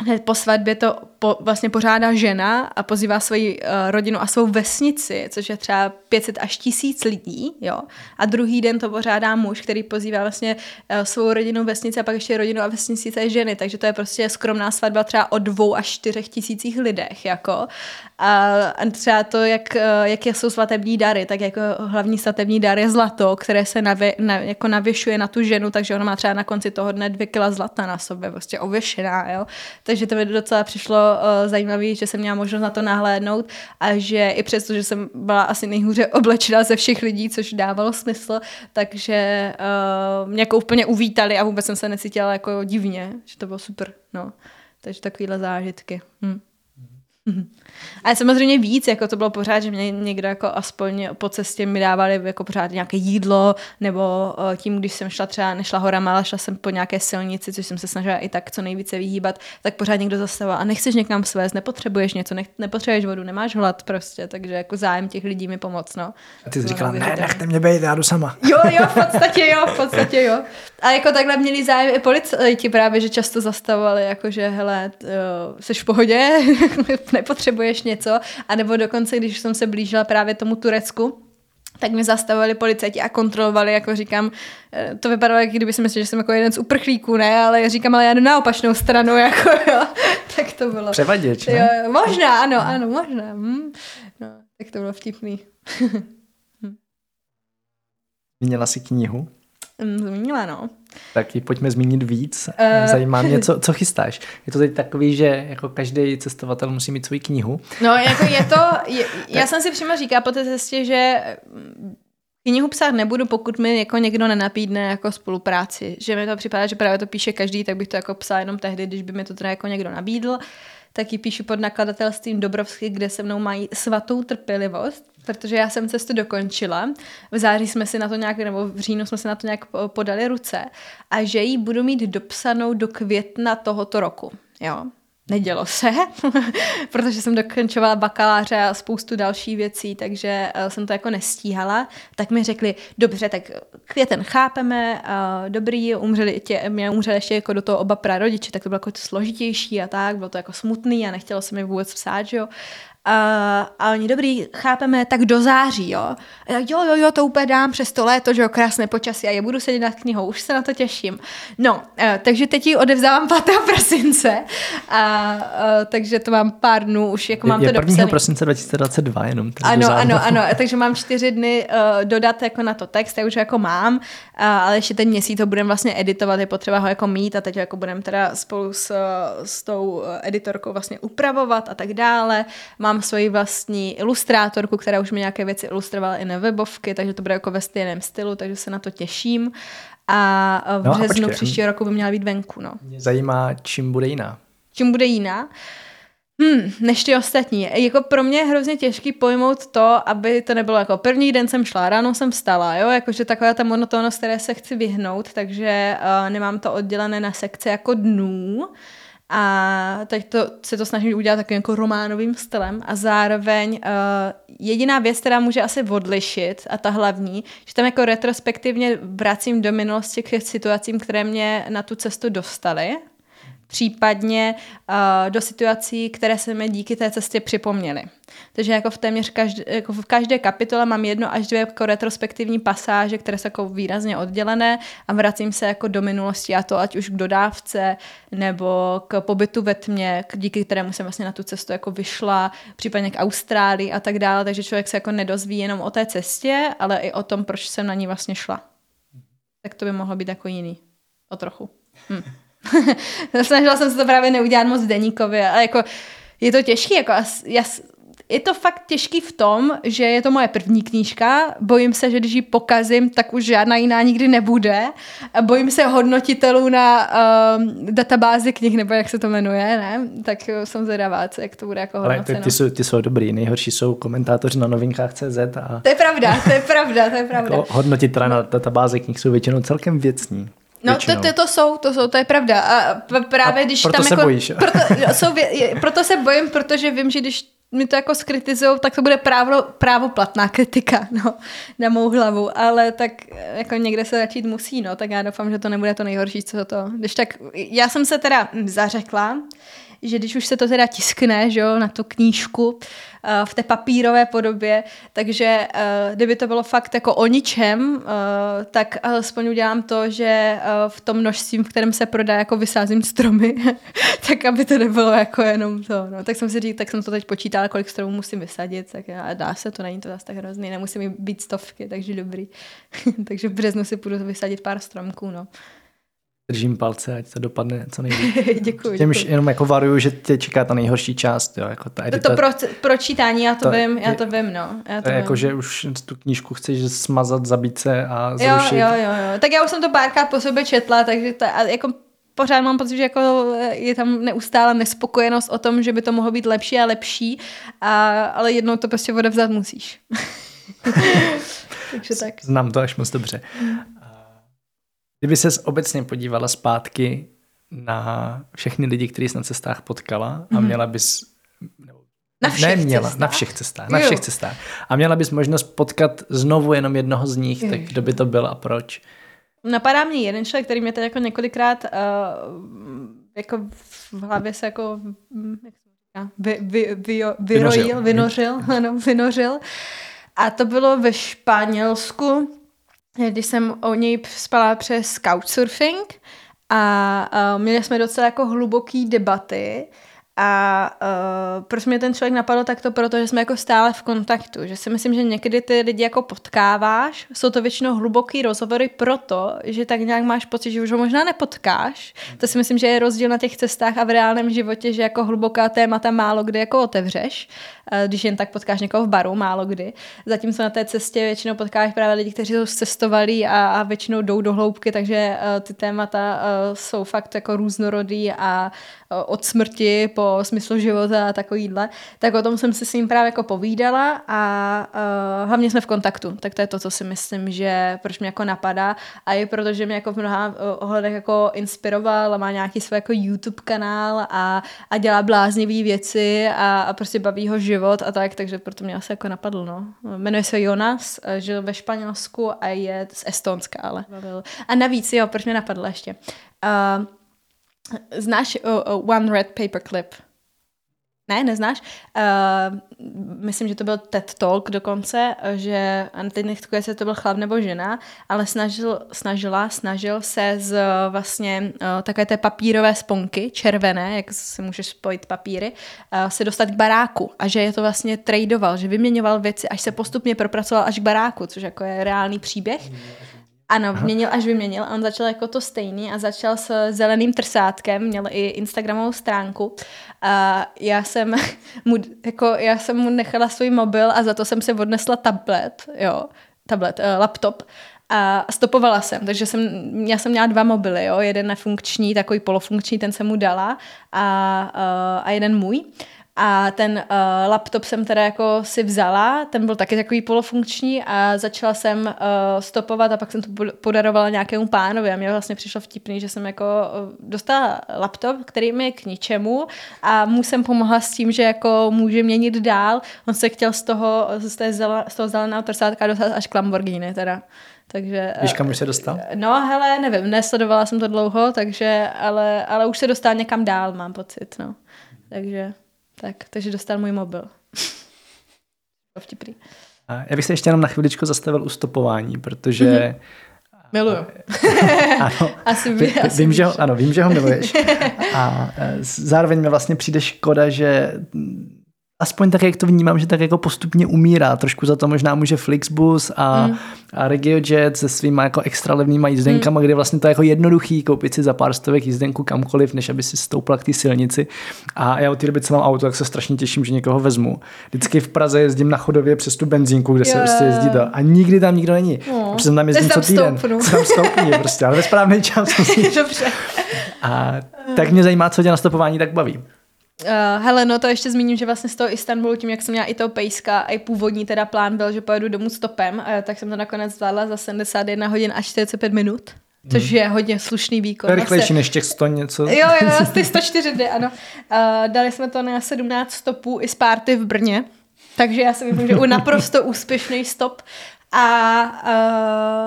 hned po svatbě to po, vlastně pořádá žena a pozývá svoji uh, rodinu a svou vesnici, což je třeba 500 až 1000 lidí, jo. A druhý den to pořádá muž, který pozývá vlastně uh, svou rodinu, vesnici a pak ještě rodinu a vesnici té ženy, takže to je prostě skromná svatba třeba o dvou až čtyřech tisících lidech, jako. A, a třeba to, jak, uh, jsou svatební dary, tak jako hlavní svatební dar je zlato, které se navě, na, jako navěšuje na tu ženu, takže ona má třeba na konci toho dne dvě kila zlata na sobě, prostě ověšená, jo. Takže to mi docela přišlo uh, zajímavé, že jsem měla možnost na to nahlédnout a že i přesto, že jsem byla asi nejhůře *laughs* oblečená ze všech lidí, což dávalo smysl, takže uh, mě jako úplně uvítali a vůbec jsem se necítila jako divně, že to bylo super, no. Takže takovýhle zážitky. Hm. A samozřejmě víc, jako to bylo pořád, že mě někdo jako aspoň po cestě mi dávali jako pořád nějaké jídlo, nebo eh, tím, když jsem šla třeba, nešla horama, ale šla jsem po nějaké silnici, což jsem se snažila i tak co nejvíce vyhýbat, tak pořád někdo zastavoval a nechceš někam svést, nepotřebuješ něco, nech, nepotřebuješ vodu, nemáš hlad prostě, takže jako zájem těch lidí mi pomoc, no.
A ty jsi říkala, ne, nechte mě být, já jdu sama.
Jo, jo, v podstatě jo, v podstatě jo. A jako takhle měli zájem i policajti právě, že často zastavovali, jako že hele, jsi v pohodě, *laughs* nepotřebuješ něco, anebo dokonce, když jsem se blížila právě tomu Turecku, tak mě zastavovali policajti a kontrolovali, jako říkám, eh, to vypadalo, jak kdyby si myslel, že jsem jako jeden z uprchlíků, ne, ale říkám, ale já jdu na opačnou stranu, *laughs* jako jo, tak to bylo.
Převaděč,
ne? Jo, možná, ano, ano, možná. Hm. No, tak to bylo vtipný. *laughs*
Měla jsi knihu?
Hm, zmínila, no.
Tak ji pojďme zmínit víc. Uh, Zajímá mě, *laughs* co, co chystáš. Je to teď takový, že jako každý cestovatel musí mít svou knihu?
No, jako je to, *laughs* je, já jsem si přímo říkala po té cestě, že knihu psát nebudu, pokud mi jako někdo nenapídne jako spolupráci. Že mi to připadá, že právě to píše každý, tak bych to jako psala jenom tehdy, když by mi to teda jako někdo nabídl. Tak ji píšu pod nakladatelstvím Dobrovsky, kde se mnou mají svatou trpělivost protože já jsem cestu dokončila. V září jsme si na to nějak, nebo v říjnu jsme si na to nějak podali ruce a že ji budu mít dopsanou do května tohoto roku. Jo, nedělo se, *laughs* protože jsem dokončovala bakaláře a spoustu dalších věcí, takže uh, jsem to jako nestíhala, tak mi řekli, dobře, tak květen chápeme, uh, dobrý, umřeli tě, mě umřeli ještě jako do toho oba prarodiče, tak to bylo jako složitější a tak, bylo to jako smutný a nechtělo se mi vůbec psát, že jo. A, a oni, dobrý, chápeme, tak do září, jo. Já, jo, jo, jo, to úplně dám přes to léto, že jo, krásné počasí a je budu sedět nad knihou, už se na to těším. No, a, takže teď ji odevzdávám *laughs* 5. prosince, a, a, takže to mám pár dnů, už jako
je,
mám
je
to dopsané.
1. prosince 2022 jenom.
Ano, ano, ano, takže mám čtyři dny uh, dodat jako na to text, já už jako mám, uh, ale ještě ten měsíc to budeme vlastně editovat, je potřeba ho jako mít a teď jako budeme teda spolu s, s tou editorkou vlastně upravovat a tak dále. Mám mám svoji vlastní ilustrátorku, která už mi nějaké věci ilustrovala i na webovky, takže to bude jako ve stejném stylu, takže se na to těším. A v no, březnu příštího roku by měla být venku. No.
Mě zajímá, čím bude jiná.
Čím bude jiná? Hmm, než ty ostatní. Jako pro mě je hrozně těžký pojmout to, aby to nebylo jako první den jsem šla, ráno jsem vstala, jo, jakože taková ta monotónnost, které se chci vyhnout, takže uh, nemám to oddělené na sekce jako dnů, a teď to, se to snažím udělat takovým jako románovým stylem. A zároveň uh, jediná věc, která může asi odlišit a ta hlavní, že tam jako retrospektivně vracím do minulosti k situacím, které mě na tu cestu dostaly případně uh, do situací, které se mi díky té cestě připomněly. Takže jako v téměř každé, jako v každé kapitole mám jedno až dvě jako retrospektivní pasáže, které jsou jako výrazně oddělené a vracím se jako do minulosti a to ať už k dodávce nebo k pobytu ve tmě, díky kterému jsem vlastně na tu cestu jako vyšla, případně k Austrálii a tak dále, takže člověk se jako nedozví jenom o té cestě, ale i o tom, proč jsem na ní vlastně šla. Tak to by mohlo být jako jiný. O trochu. Hm. *laughs* Snažila jsem se to právě neudělat moc deníkově, ale jako je to těžké, jako já, je to fakt těžký v tom, že je to moje první knížka, bojím se, že když ji pokazím, tak už žádná jiná nikdy nebude. Bojím se hodnotitelů na um, databázi knih, nebo jak se to jmenuje, ne? Tak jsem zvědavá, co, jak to bude jako hodnoceno.
Ale ty, ty, jsou, ty jsou dobrý, nejhorší jsou komentátoři na novinkách.cz. A...
To je pravda, to je pravda, to je pravda.
Jako hodnotitelé na databázi knih jsou většinou celkem věcní.
No to, to, to jsou, to jsou, to je pravda. A právě
a
když
proto
tam
se
jako,
bojíš.
Proto, *laughs* jsou, proto se bojím, protože vím, že když mi to jako skritizujou, tak to bude právo, právoplatná kritika *laughs* no, na mou hlavu, ale tak jako někde se začít musí, no, tak já doufám, že to nebude to nejhorší, co to. Když tak, já jsem se teda zařekla, že když už se to teda tiskne, že jo, na tu knížku, v té papírové podobě, takže kdyby to bylo fakt jako o ničem, tak alespoň udělám to, že v tom množství, v kterém se prodá, jako vysázím stromy, *laughs* tak aby to nebylo jako jenom to. No. Tak jsem si říkal, tak jsem to teď počítala, kolik stromů musím vysadit, tak a dá se to, není to zase tak hrozný, nemusím být stovky, takže dobrý. *laughs* takže v březnu si půjdu vysadit pár stromků, no.
Držím palce, ať to dopadne co nejvíc. *laughs*
děkuji.
Těm děkuji. jenom jako varuju, že tě čeká ta nejhorší část. Jo, jako ta
edita. To pro, pročítání, já to, to vím, já to vím, no. Já to,
to je jako, že už tu knížku chceš smazat, zabít se a zrušit.
Jo, jo, jo, jo. Tak já už jsem to párkrát po sobě četla, takže to, a jako pořád mám pocit, že jako je tam neustále nespokojenost o tom, že by to mohlo být lepší a lepší, a, ale jednou to prostě odevzat musíš. *laughs* takže tak.
Znám to až moc dobře. Hmm. Kdyby ses obecně podívala zpátky na všechny lidi, který jsi na cestách potkala a mhm. měla bys
na všech
ne, měla,
cestách?
na všech cestách, na všech cestách. A měla bys možnost potkat znovu jenom jednoho z nich, tak kdo by to byl a proč?
Napadá mě jeden člověk, který mě teď jako několikrát uh, jako v hlavě se jako jak se říká, vy, vy, vy, vyrojil, vynořil, ano, vynořil. A to bylo ve Španělsku, když jsem o něj spala přes couchsurfing a měli jsme docela jako hluboký debaty a uh, proč mě ten člověk napadl takto? Protože jsme jako stále v kontaktu. Že si myslím, že někdy ty lidi jako potkáváš, jsou to většinou hluboký rozhovory proto, že tak nějak máš pocit, že už ho možná nepotkáš. To si myslím, že je rozdíl na těch cestách a v reálném životě, že jako hluboká témata málo kdy jako otevřeš, uh, když jen tak potkáš někoho v baru, málo kdy. Zatímco na té cestě většinou potkáš právě lidi, kteří jsou cestovali a, a většinou jdou do hloubky, takže uh, ty témata uh, jsou fakt jako různorodý a od smrti po smyslu života a takovýhle, tak o tom jsem si s ním právě jako povídala a uh, hlavně jsme v kontaktu, tak to je to, co si myslím, že proč mě jako napadá a i protože mě jako v mnoha uh, ohledech jako inspiroval a má nějaký svůj jako YouTube kanál a, a dělá bláznivé věci a, a prostě baví ho život a tak, takže proto mě asi jako napadl, no. Jmenuje se Jonas, žil ve Španělsku a je z Estonska, ale. A navíc, jo, proč mě napadl ještě. Uh, Znáš uh, uh, One Red Paperclip? Ne, neznáš? Uh, myslím, že to byl TED Talk dokonce, že, a teď nechci jestli to byl chlap nebo žena, ale snažil, snažila, snažil se z vlastně uh, takové té papírové sponky, červené, jak si můžeš spojit papíry, uh, se dostat k baráku a že je to vlastně tradoval, že vyměňoval věci, až se postupně propracoval až k baráku, což jako je reálný příběh. Ano, Aha. vyměnil až vyměnil. On začal jako to stejný a začal s zeleným trsátkem, měl i Instagramovou stránku. A já jsem mu, jako, já jsem mu nechala svůj mobil a za to jsem si odnesla tablet, jo, tablet, uh, laptop a stopovala jsem, takže jsem, já jsem měla dva mobily, jo, jeden nefunkční, takový polofunkční, ten jsem mu dala a, uh, a jeden můj. A ten uh, laptop jsem teda jako si vzala, ten byl taky takový polofunkční a začala jsem uh, stopovat a pak jsem to podarovala nějakému pánovi a mě vlastně přišlo vtipný, že jsem jako uh, dostala laptop, který mi je k ničemu a mu jsem pomohla s tím, že jako může měnit dál. On se chtěl z toho, z, té zele, z toho zeleného trsátka dostat až k Lamborghini teda. Takže,
Víš, kam už se dostal?
No, hele, nevím, nesledovala jsem to dlouho, takže, ale, ale už se dostal někam dál, mám pocit, no. Takže... Tak, takže dostal můj mobil. *laughs* Vtipný.
Já bych se ještě jenom na chviličku zastavil u stopování, protože... Mm-hmm.
Miluju. *laughs*
ano, *laughs*
asi by, asi
vím, že ho, ano, vím, že ho miluješ. A e, zároveň mi vlastně přijde škoda, že aspoň tak, jak to vnímám, že tak jako postupně umírá. Trošku za to možná může Flixbus a, mm. a RegioJet se svýma jako extra levnýma jízdenkama, mm. kde vlastně to je jako jednoduchý koupit si za pár stovek jízdenku kamkoliv, než aby si stoupla k té silnici. A já od té doby, co mám auto, tak se strašně těším, že někoho vezmu. Vždycky v Praze jezdím na chodově přes tu benzínku, kde yeah. se prostě jezdí to. A nikdy tam nikdo není. No. Protože tam jezdím co týden. Tam stoupí, prostě, ale ve správný čas. *laughs*
Dobře.
A tak mě zajímá, co tě na stopování tak baví.
Uh, hele, no to ještě zmíním, že vlastně z toho Istanbulu, tím jak jsem měla i toho pejska, a i původní teda plán byl, že pojedu domů stopem, uh, tak jsem to nakonec zvládla za 71 hodin a 45 minut. Což hmm. je hodně slušný výkon.
rychlejší než těch 100 něco.
Jo, jo, ty 104 dny, ano. Uh, dali jsme to na 17 stopů i z párty v Brně, takže já si myslím, že u naprosto *laughs* úspěšný stop. A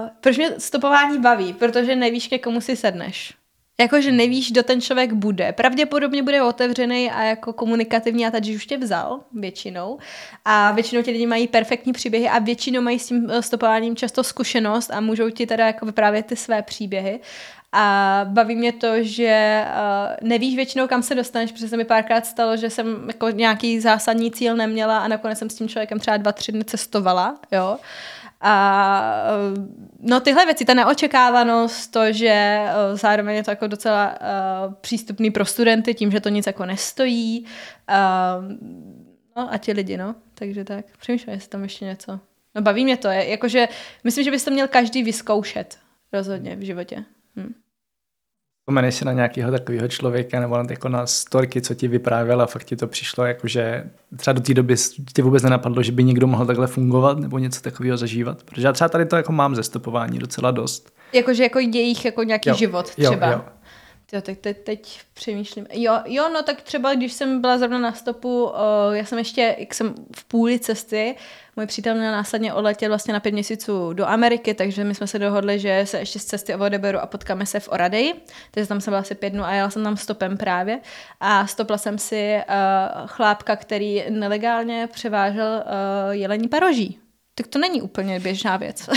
uh, proč mě stopování baví? Protože nevíš, ke komu si sedneš. Jakože nevíš, kdo ten člověk bude. Pravděpodobně bude otevřený a jako komunikativní a tady už tě vzal většinou. A většinou ti lidi mají perfektní příběhy a většinou mají s tím eh, stopováním často zkušenost a můžou ti teda jako vyprávět ty své příběhy. A baví mě to, že uh, nevíš většinou, kam se dostaneš, protože se mi párkrát stalo, že jsem jako nějaký zásadní cíl neměla a nakonec jsem s tím člověkem třeba dva, tři dny cestovala, jo. A uh, no tyhle věci, ta neočekávanost, to, že uh, zároveň je to jako docela uh, přístupný pro studenty tím, že to nic jako nestojí. Uh, no a ti lidi, no. Takže tak, přemýšlím, jestli tam ještě něco. No baví mě to, je, jakože myslím, že byste měl každý vyzkoušet rozhodně v životě. Hm.
Vzpomeneš si na nějakého takového člověka nebo na, jako na storky, co ti vyprávěl a fakt ti to přišlo, jakože třeba do té doby tě vůbec nenapadlo, že by někdo mohl takhle fungovat nebo něco takového zažívat. Protože já třeba tady to jako mám ze stopování docela dost.
Jakože jako jejich jako nějaký
jo,
život třeba.
Jo, jo.
Jo, tak teď, teď přemýšlím. Jo, jo, no tak třeba, když jsem byla zrovna na stopu, uh, já jsem ještě, jak jsem v půli cesty, můj přítel měl následně odletěl vlastně na pět měsíců do Ameriky, takže my jsme se dohodli, že se ještě z cesty odeberu a potkáme se v Oradeji. Takže tam jsem byla asi pět dnů a jela jsem tam stopem právě. A stopla jsem si uh, chlápka, který nelegálně převážel uh, jelení paroží tak to není úplně běžná věc.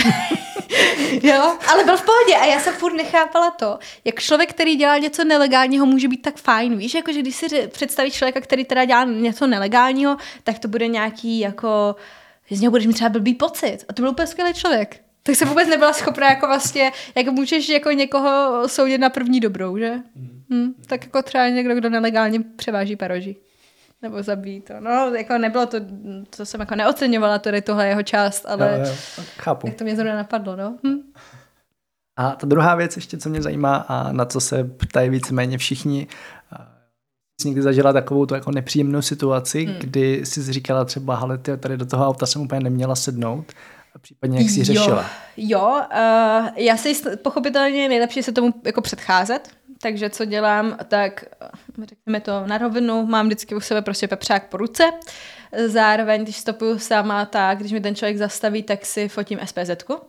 *laughs* jo, ale byl v pohodě a já jsem furt nechápala to, jak člověk, který dělá něco nelegálního, může být tak fajn. Víš, jakože když si představíš člověka, který teda dělá něco nelegálního, tak to bude nějaký jako, z něho budeš mít třeba blbý pocit. A to byl úplně skvělý člověk. Tak jsem vůbec nebyla schopná jako vlastně, jak můžeš jako někoho soudit na první dobrou, že? Hm, tak jako třeba někdo, kdo nelegálně převáží paroží. Nebo zabíjí to. No, jako nebylo to, to jsem jako neoceňovala tady tohle jeho část, ale
Jo, jo, chápu.
jak to mě zrovna napadlo, no. Hm.
A ta druhá věc ještě, co mě zajímá a na co se ptají víceméně všichni, jsi někdy zažila takovou tu jako nepříjemnou situaci,
Hmm.
kdy jsi říkala třeba, ale ty tady do toho auta jsem úplně neměla sednout, a případně jak jsi ji řešila.
Jo, uh, já si pochopitelně nejlepší se tomu jako předcházet, takže co dělám, tak eh, řekněme to na rovinu, mám vždycky u sebe prostě pepřák po ruce, zároveň, když stopuju sama, tak když mi ten člověk zastaví, tak si fotím SPZ-ku.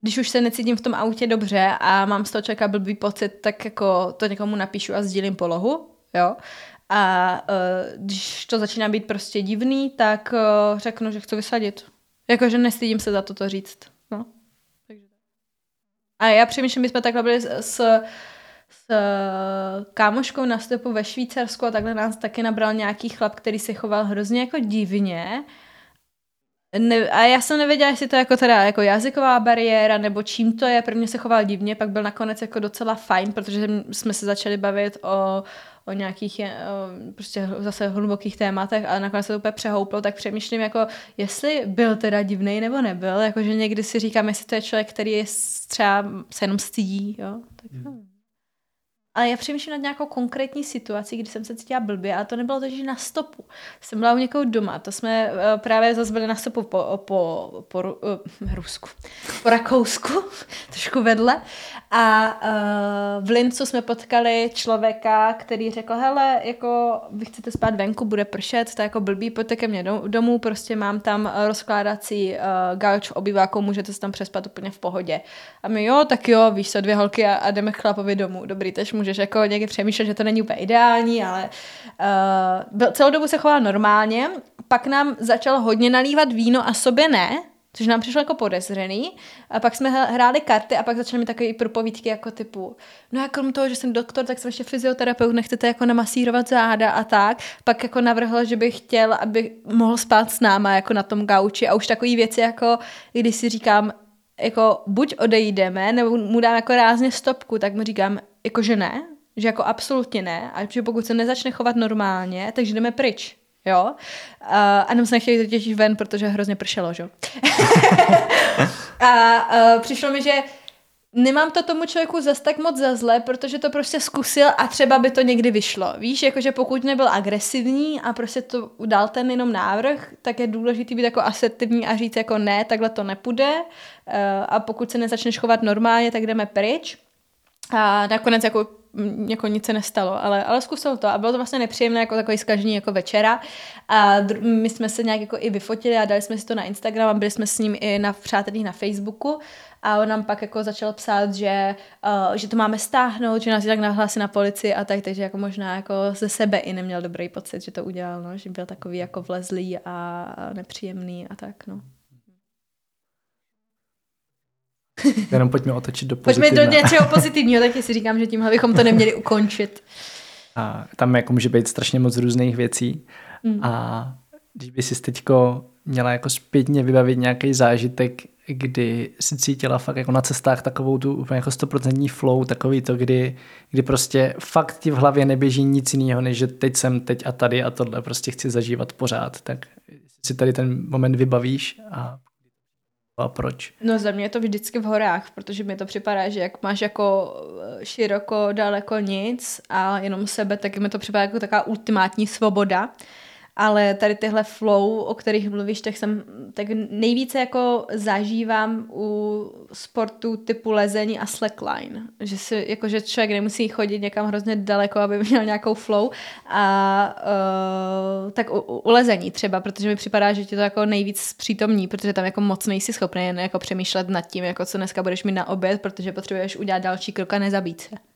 Když už se necítím v tom autě dobře a mám z toho člověka blbý pocit, tak jako to někomu napíšu a sdílím polohu, jo. A uh, když to začíná být prostě divný, tak uh, řeknu, že chci vysadit. Jakože nestydím se za to to říct. No. A já přemýšlím, my jsme takhle byli s, s, s kámoškou na stopu ve Švýcarsku a takhle nás taky nabral nějaký chlap, který se choval hrozně jako divně. Ne, a já jsem nevěděla, jestli to je jako teda jako jazyková bariéra, nebo čím to je. Prvně se choval divně, pak byl nakonec jako docela fajn, protože jsme se začali bavit o, o nějakých je, o, prostě zase hlubokých tématech a nakonec se to úplně přehouplo, tak přemýšlím jako, jestli byl teda divný nebo nebyl, jakože někdy si říkám, jestli to je člověk, který je třeba se jenom stydí, jo. Tak, hmm. Ale já přemýšlím nad nějakou konkrétní situací, kdy jsem se cítila blbě a to nebylo to, že na stopu. Jsem byla u někoho doma, to jsme eh, právě zase byli na stopu po, po, po eh, Rusku, po Rakousku, *laughs* trošku vedle. A uh, v Lincu jsme potkali člověka, který řekl, hele, jako vy chcete spát venku, bude pršet, to je jako blbý, pojďte ke mně do- domů, prostě mám tam rozkládací uh, gauč v obýváku, můžete se tam přespat úplně v pohodě. A my jo, tak jo, víš co, dvě holky a, a jdeme chlapovi domů. Dobrý, tež můžeš jako někdy přemýšlet, že to není úplně ideální, ale uh, byl, celou dobu se choval normálně, pak nám začal hodně nalívat víno a sobě ne, což nám přišlo jako podezřený. A pak jsme hr- hráli karty a pak začaly mi takové propovídky jako typu, no a krom toho, že jsem doktor, tak jsem ještě fyzioterapeut, nechcete jako namasírovat záda a tak. Pak jako navrhl, že bych chtěl, aby mohl spát s náma jako na tom gauči a už takové věci jako, když si říkám, jako buď odejdeme, nebo mu dám jako rázně stopku, tak mu říkám, jako že ne, že jako absolutně ne, a že pokud se nezačne chovat normálně, takže jdeme pryč. Jo? Uh, a nám se nechtěli totiž ven, protože hrozně pršelo, že? *laughs* a uh, přišlo mi, že nemám to tomu člověku zas tak moc za zle, protože to prostě zkusil a třeba by to někdy vyšlo. Víš, jakože pokud nebyl agresivní a prostě to dal ten jenom návrh, tak je důležité být jako asertivní a říct jako ne, takhle to nepůjde uh, a pokud se nezačneš chovat normálně, tak jdeme pryč. A nakonec jako jako nic se nestalo, ale, ale zkusil to. A bylo to vlastně nepříjemné jako takový zkažní jako večera. A my jsme se nějak jako i vyfotili a dali jsme si to na Instagram a byli jsme s ním i na přátelích na Facebooku. A on nám pak jako začal psát, že, uh, že to máme stáhnout, že nás tak nahlásí na policii a tak, takže jako možná jako ze sebe i neměl dobrý pocit, že to udělal, no, že byl takový jako vlezlý a nepříjemný a tak, no. *laughs*
Jenom pojďme otočit do pozitivna.
Pojďme do něčeho *laughs* pozitivního, tak si říkám, že tímhle bychom to neměli ukončit.
A tam jako může být strašně moc různých věcí. Mm. A když by si teďko měla jako zpětně vybavit nějaký zážitek, kdy si cítila fakt jako na cestách takovou tu úplně jako stoprocentní flow, takový to, kdy, kdy prostě fakt ti v hlavě neběží nic jiného, než že teď jsem, teď a tady a tohle prostě chci zažívat pořád, tak si tady ten moment vybavíš a a proč?
No za mě je to vždycky v horách, protože mi to připadá, že jak máš jako eh, široko, daleko nic a jenom sebe, tak mi to připadá jako taková ultimátní svoboda ale tady tyhle flow, o kterých mluvíš, tak jsem tak nejvíce jako zažívám u sportu typu lezení a slackline, že si, jako, že člověk nemusí chodit někam hrozně daleko, aby *laughs* měl nějakou flow a uh, tak u, u, lezení třeba, protože mi připadá, že ti to jako nejvíc přítomní, protože tam jako moc nejsi schopný jen jako přemýšlet nad tím, jako co dneska budeš mít na oběd, protože potřebuješ udělat další krok a nezabít se.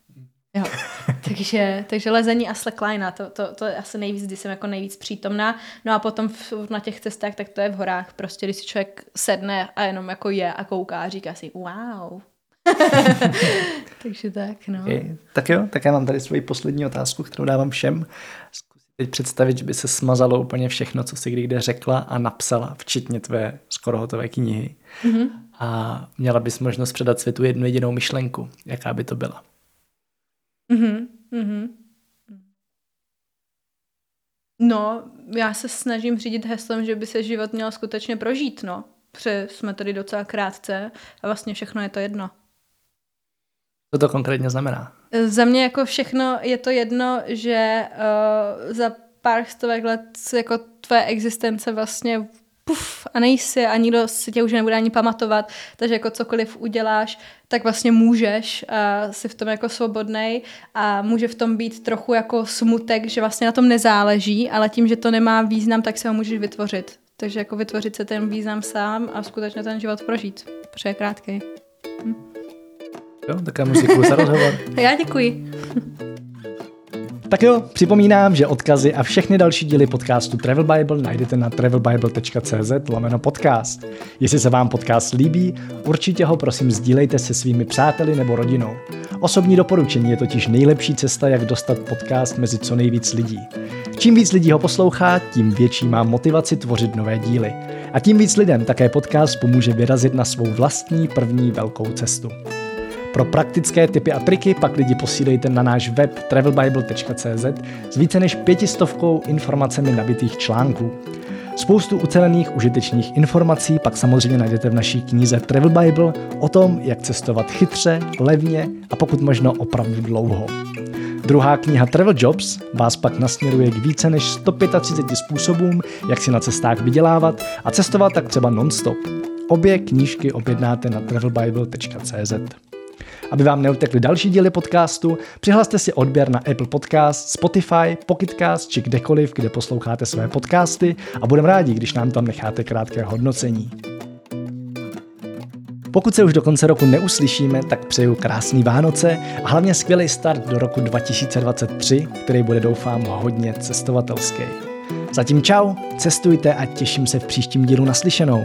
Jo. *laughs* takže, takže lezení a slackline, to, to, to je asi nejvíc, kdy jsem jako nejvíc přítomná. No a potom v, na těch cestách, tak to je v horách. Prostě, když si člověk sedne a jenom jako je a kouká a říká si wow. *laughs* takže tak, no. Okay.
Tak jo, tak já mám tady svoji poslední otázku, kterou dávám všem. Zkus teď představit, že by se smazalo úplně všechno, co si kdy kde řekla a napsala, včetně tvé skoro hotové knihy. Mm-hmm. A měla bys možnost předat světu jednu jedinou myšlenku. Jaká by to byla?
Mm-hmm. No, já se snažím řídit heslem, že by se život měl skutečně prožít, no. Protože jsme tady docela krátce a vlastně všechno je to jedno.
Co to konkrétně znamená?
Za mě jako všechno je to jedno, že uh, za pár stovek let jako tvoje existence vlastně puf a nejsi a nikdo si tě už nebude ani pamatovat, takže jako cokoliv uděláš, tak vlastně můžeš a jsi v tom jako svobodnej a může v tom být trochu jako smutek, že vlastně na tom nezáleží, ale tím, že to nemá význam, tak se ho můžeš vytvořit. Takže jako vytvořit se ten význam sám a skutečně ten život prožít, protože je krátký. Hm.
Jo, tak já moc děkuji za rozhovor. *laughs*
já děkuji.
Tak jo, připomínám, že odkazy a všechny další díly podcastu Travel Bible najdete na travelbible.cz lomeno podcast. Jestli se vám podcast líbí, určitě ho prosím sdílejte se svými přáteli nebo rodinou. Osobní doporučení je totiž nejlepší cesta, jak dostat podcast mezi co nejvíc lidí. Čím víc lidí ho poslouchá, tím větší má motivaci tvořit nové díly. A tím víc lidem také podcast pomůže vyrazit na svou vlastní první velkou cestu. Pro praktické typy a triky pak lidi posílejte na náš web travelbible.cz s více než pětistovkou informacemi nabitých článků. Spoustu ucelených užitečných informací pak samozřejmě najdete v naší knize Travel Bible o tom, jak cestovat chytře, levně a pokud možno opravdu dlouho. Druhá kniha Travel Jobs vás pak nasměruje k více než 135 způsobům, jak si na cestách vydělávat a cestovat tak třeba non-stop. Obě knížky objednáte na travelbible.cz. Aby vám neutekly další díly podcastu, přihlaste si odběr na Apple Podcast, Spotify, Pocketcast či kdekoliv, kde posloucháte své podcasty a budeme rádi, když nám tam necháte krátké hodnocení. Pokud se už do konce roku neuslyšíme, tak přeju krásný Vánoce a hlavně skvělý start do roku 2023, který bude doufám hodně cestovatelský. Zatím čau, cestujte a těším se v příštím dílu naslyšenou.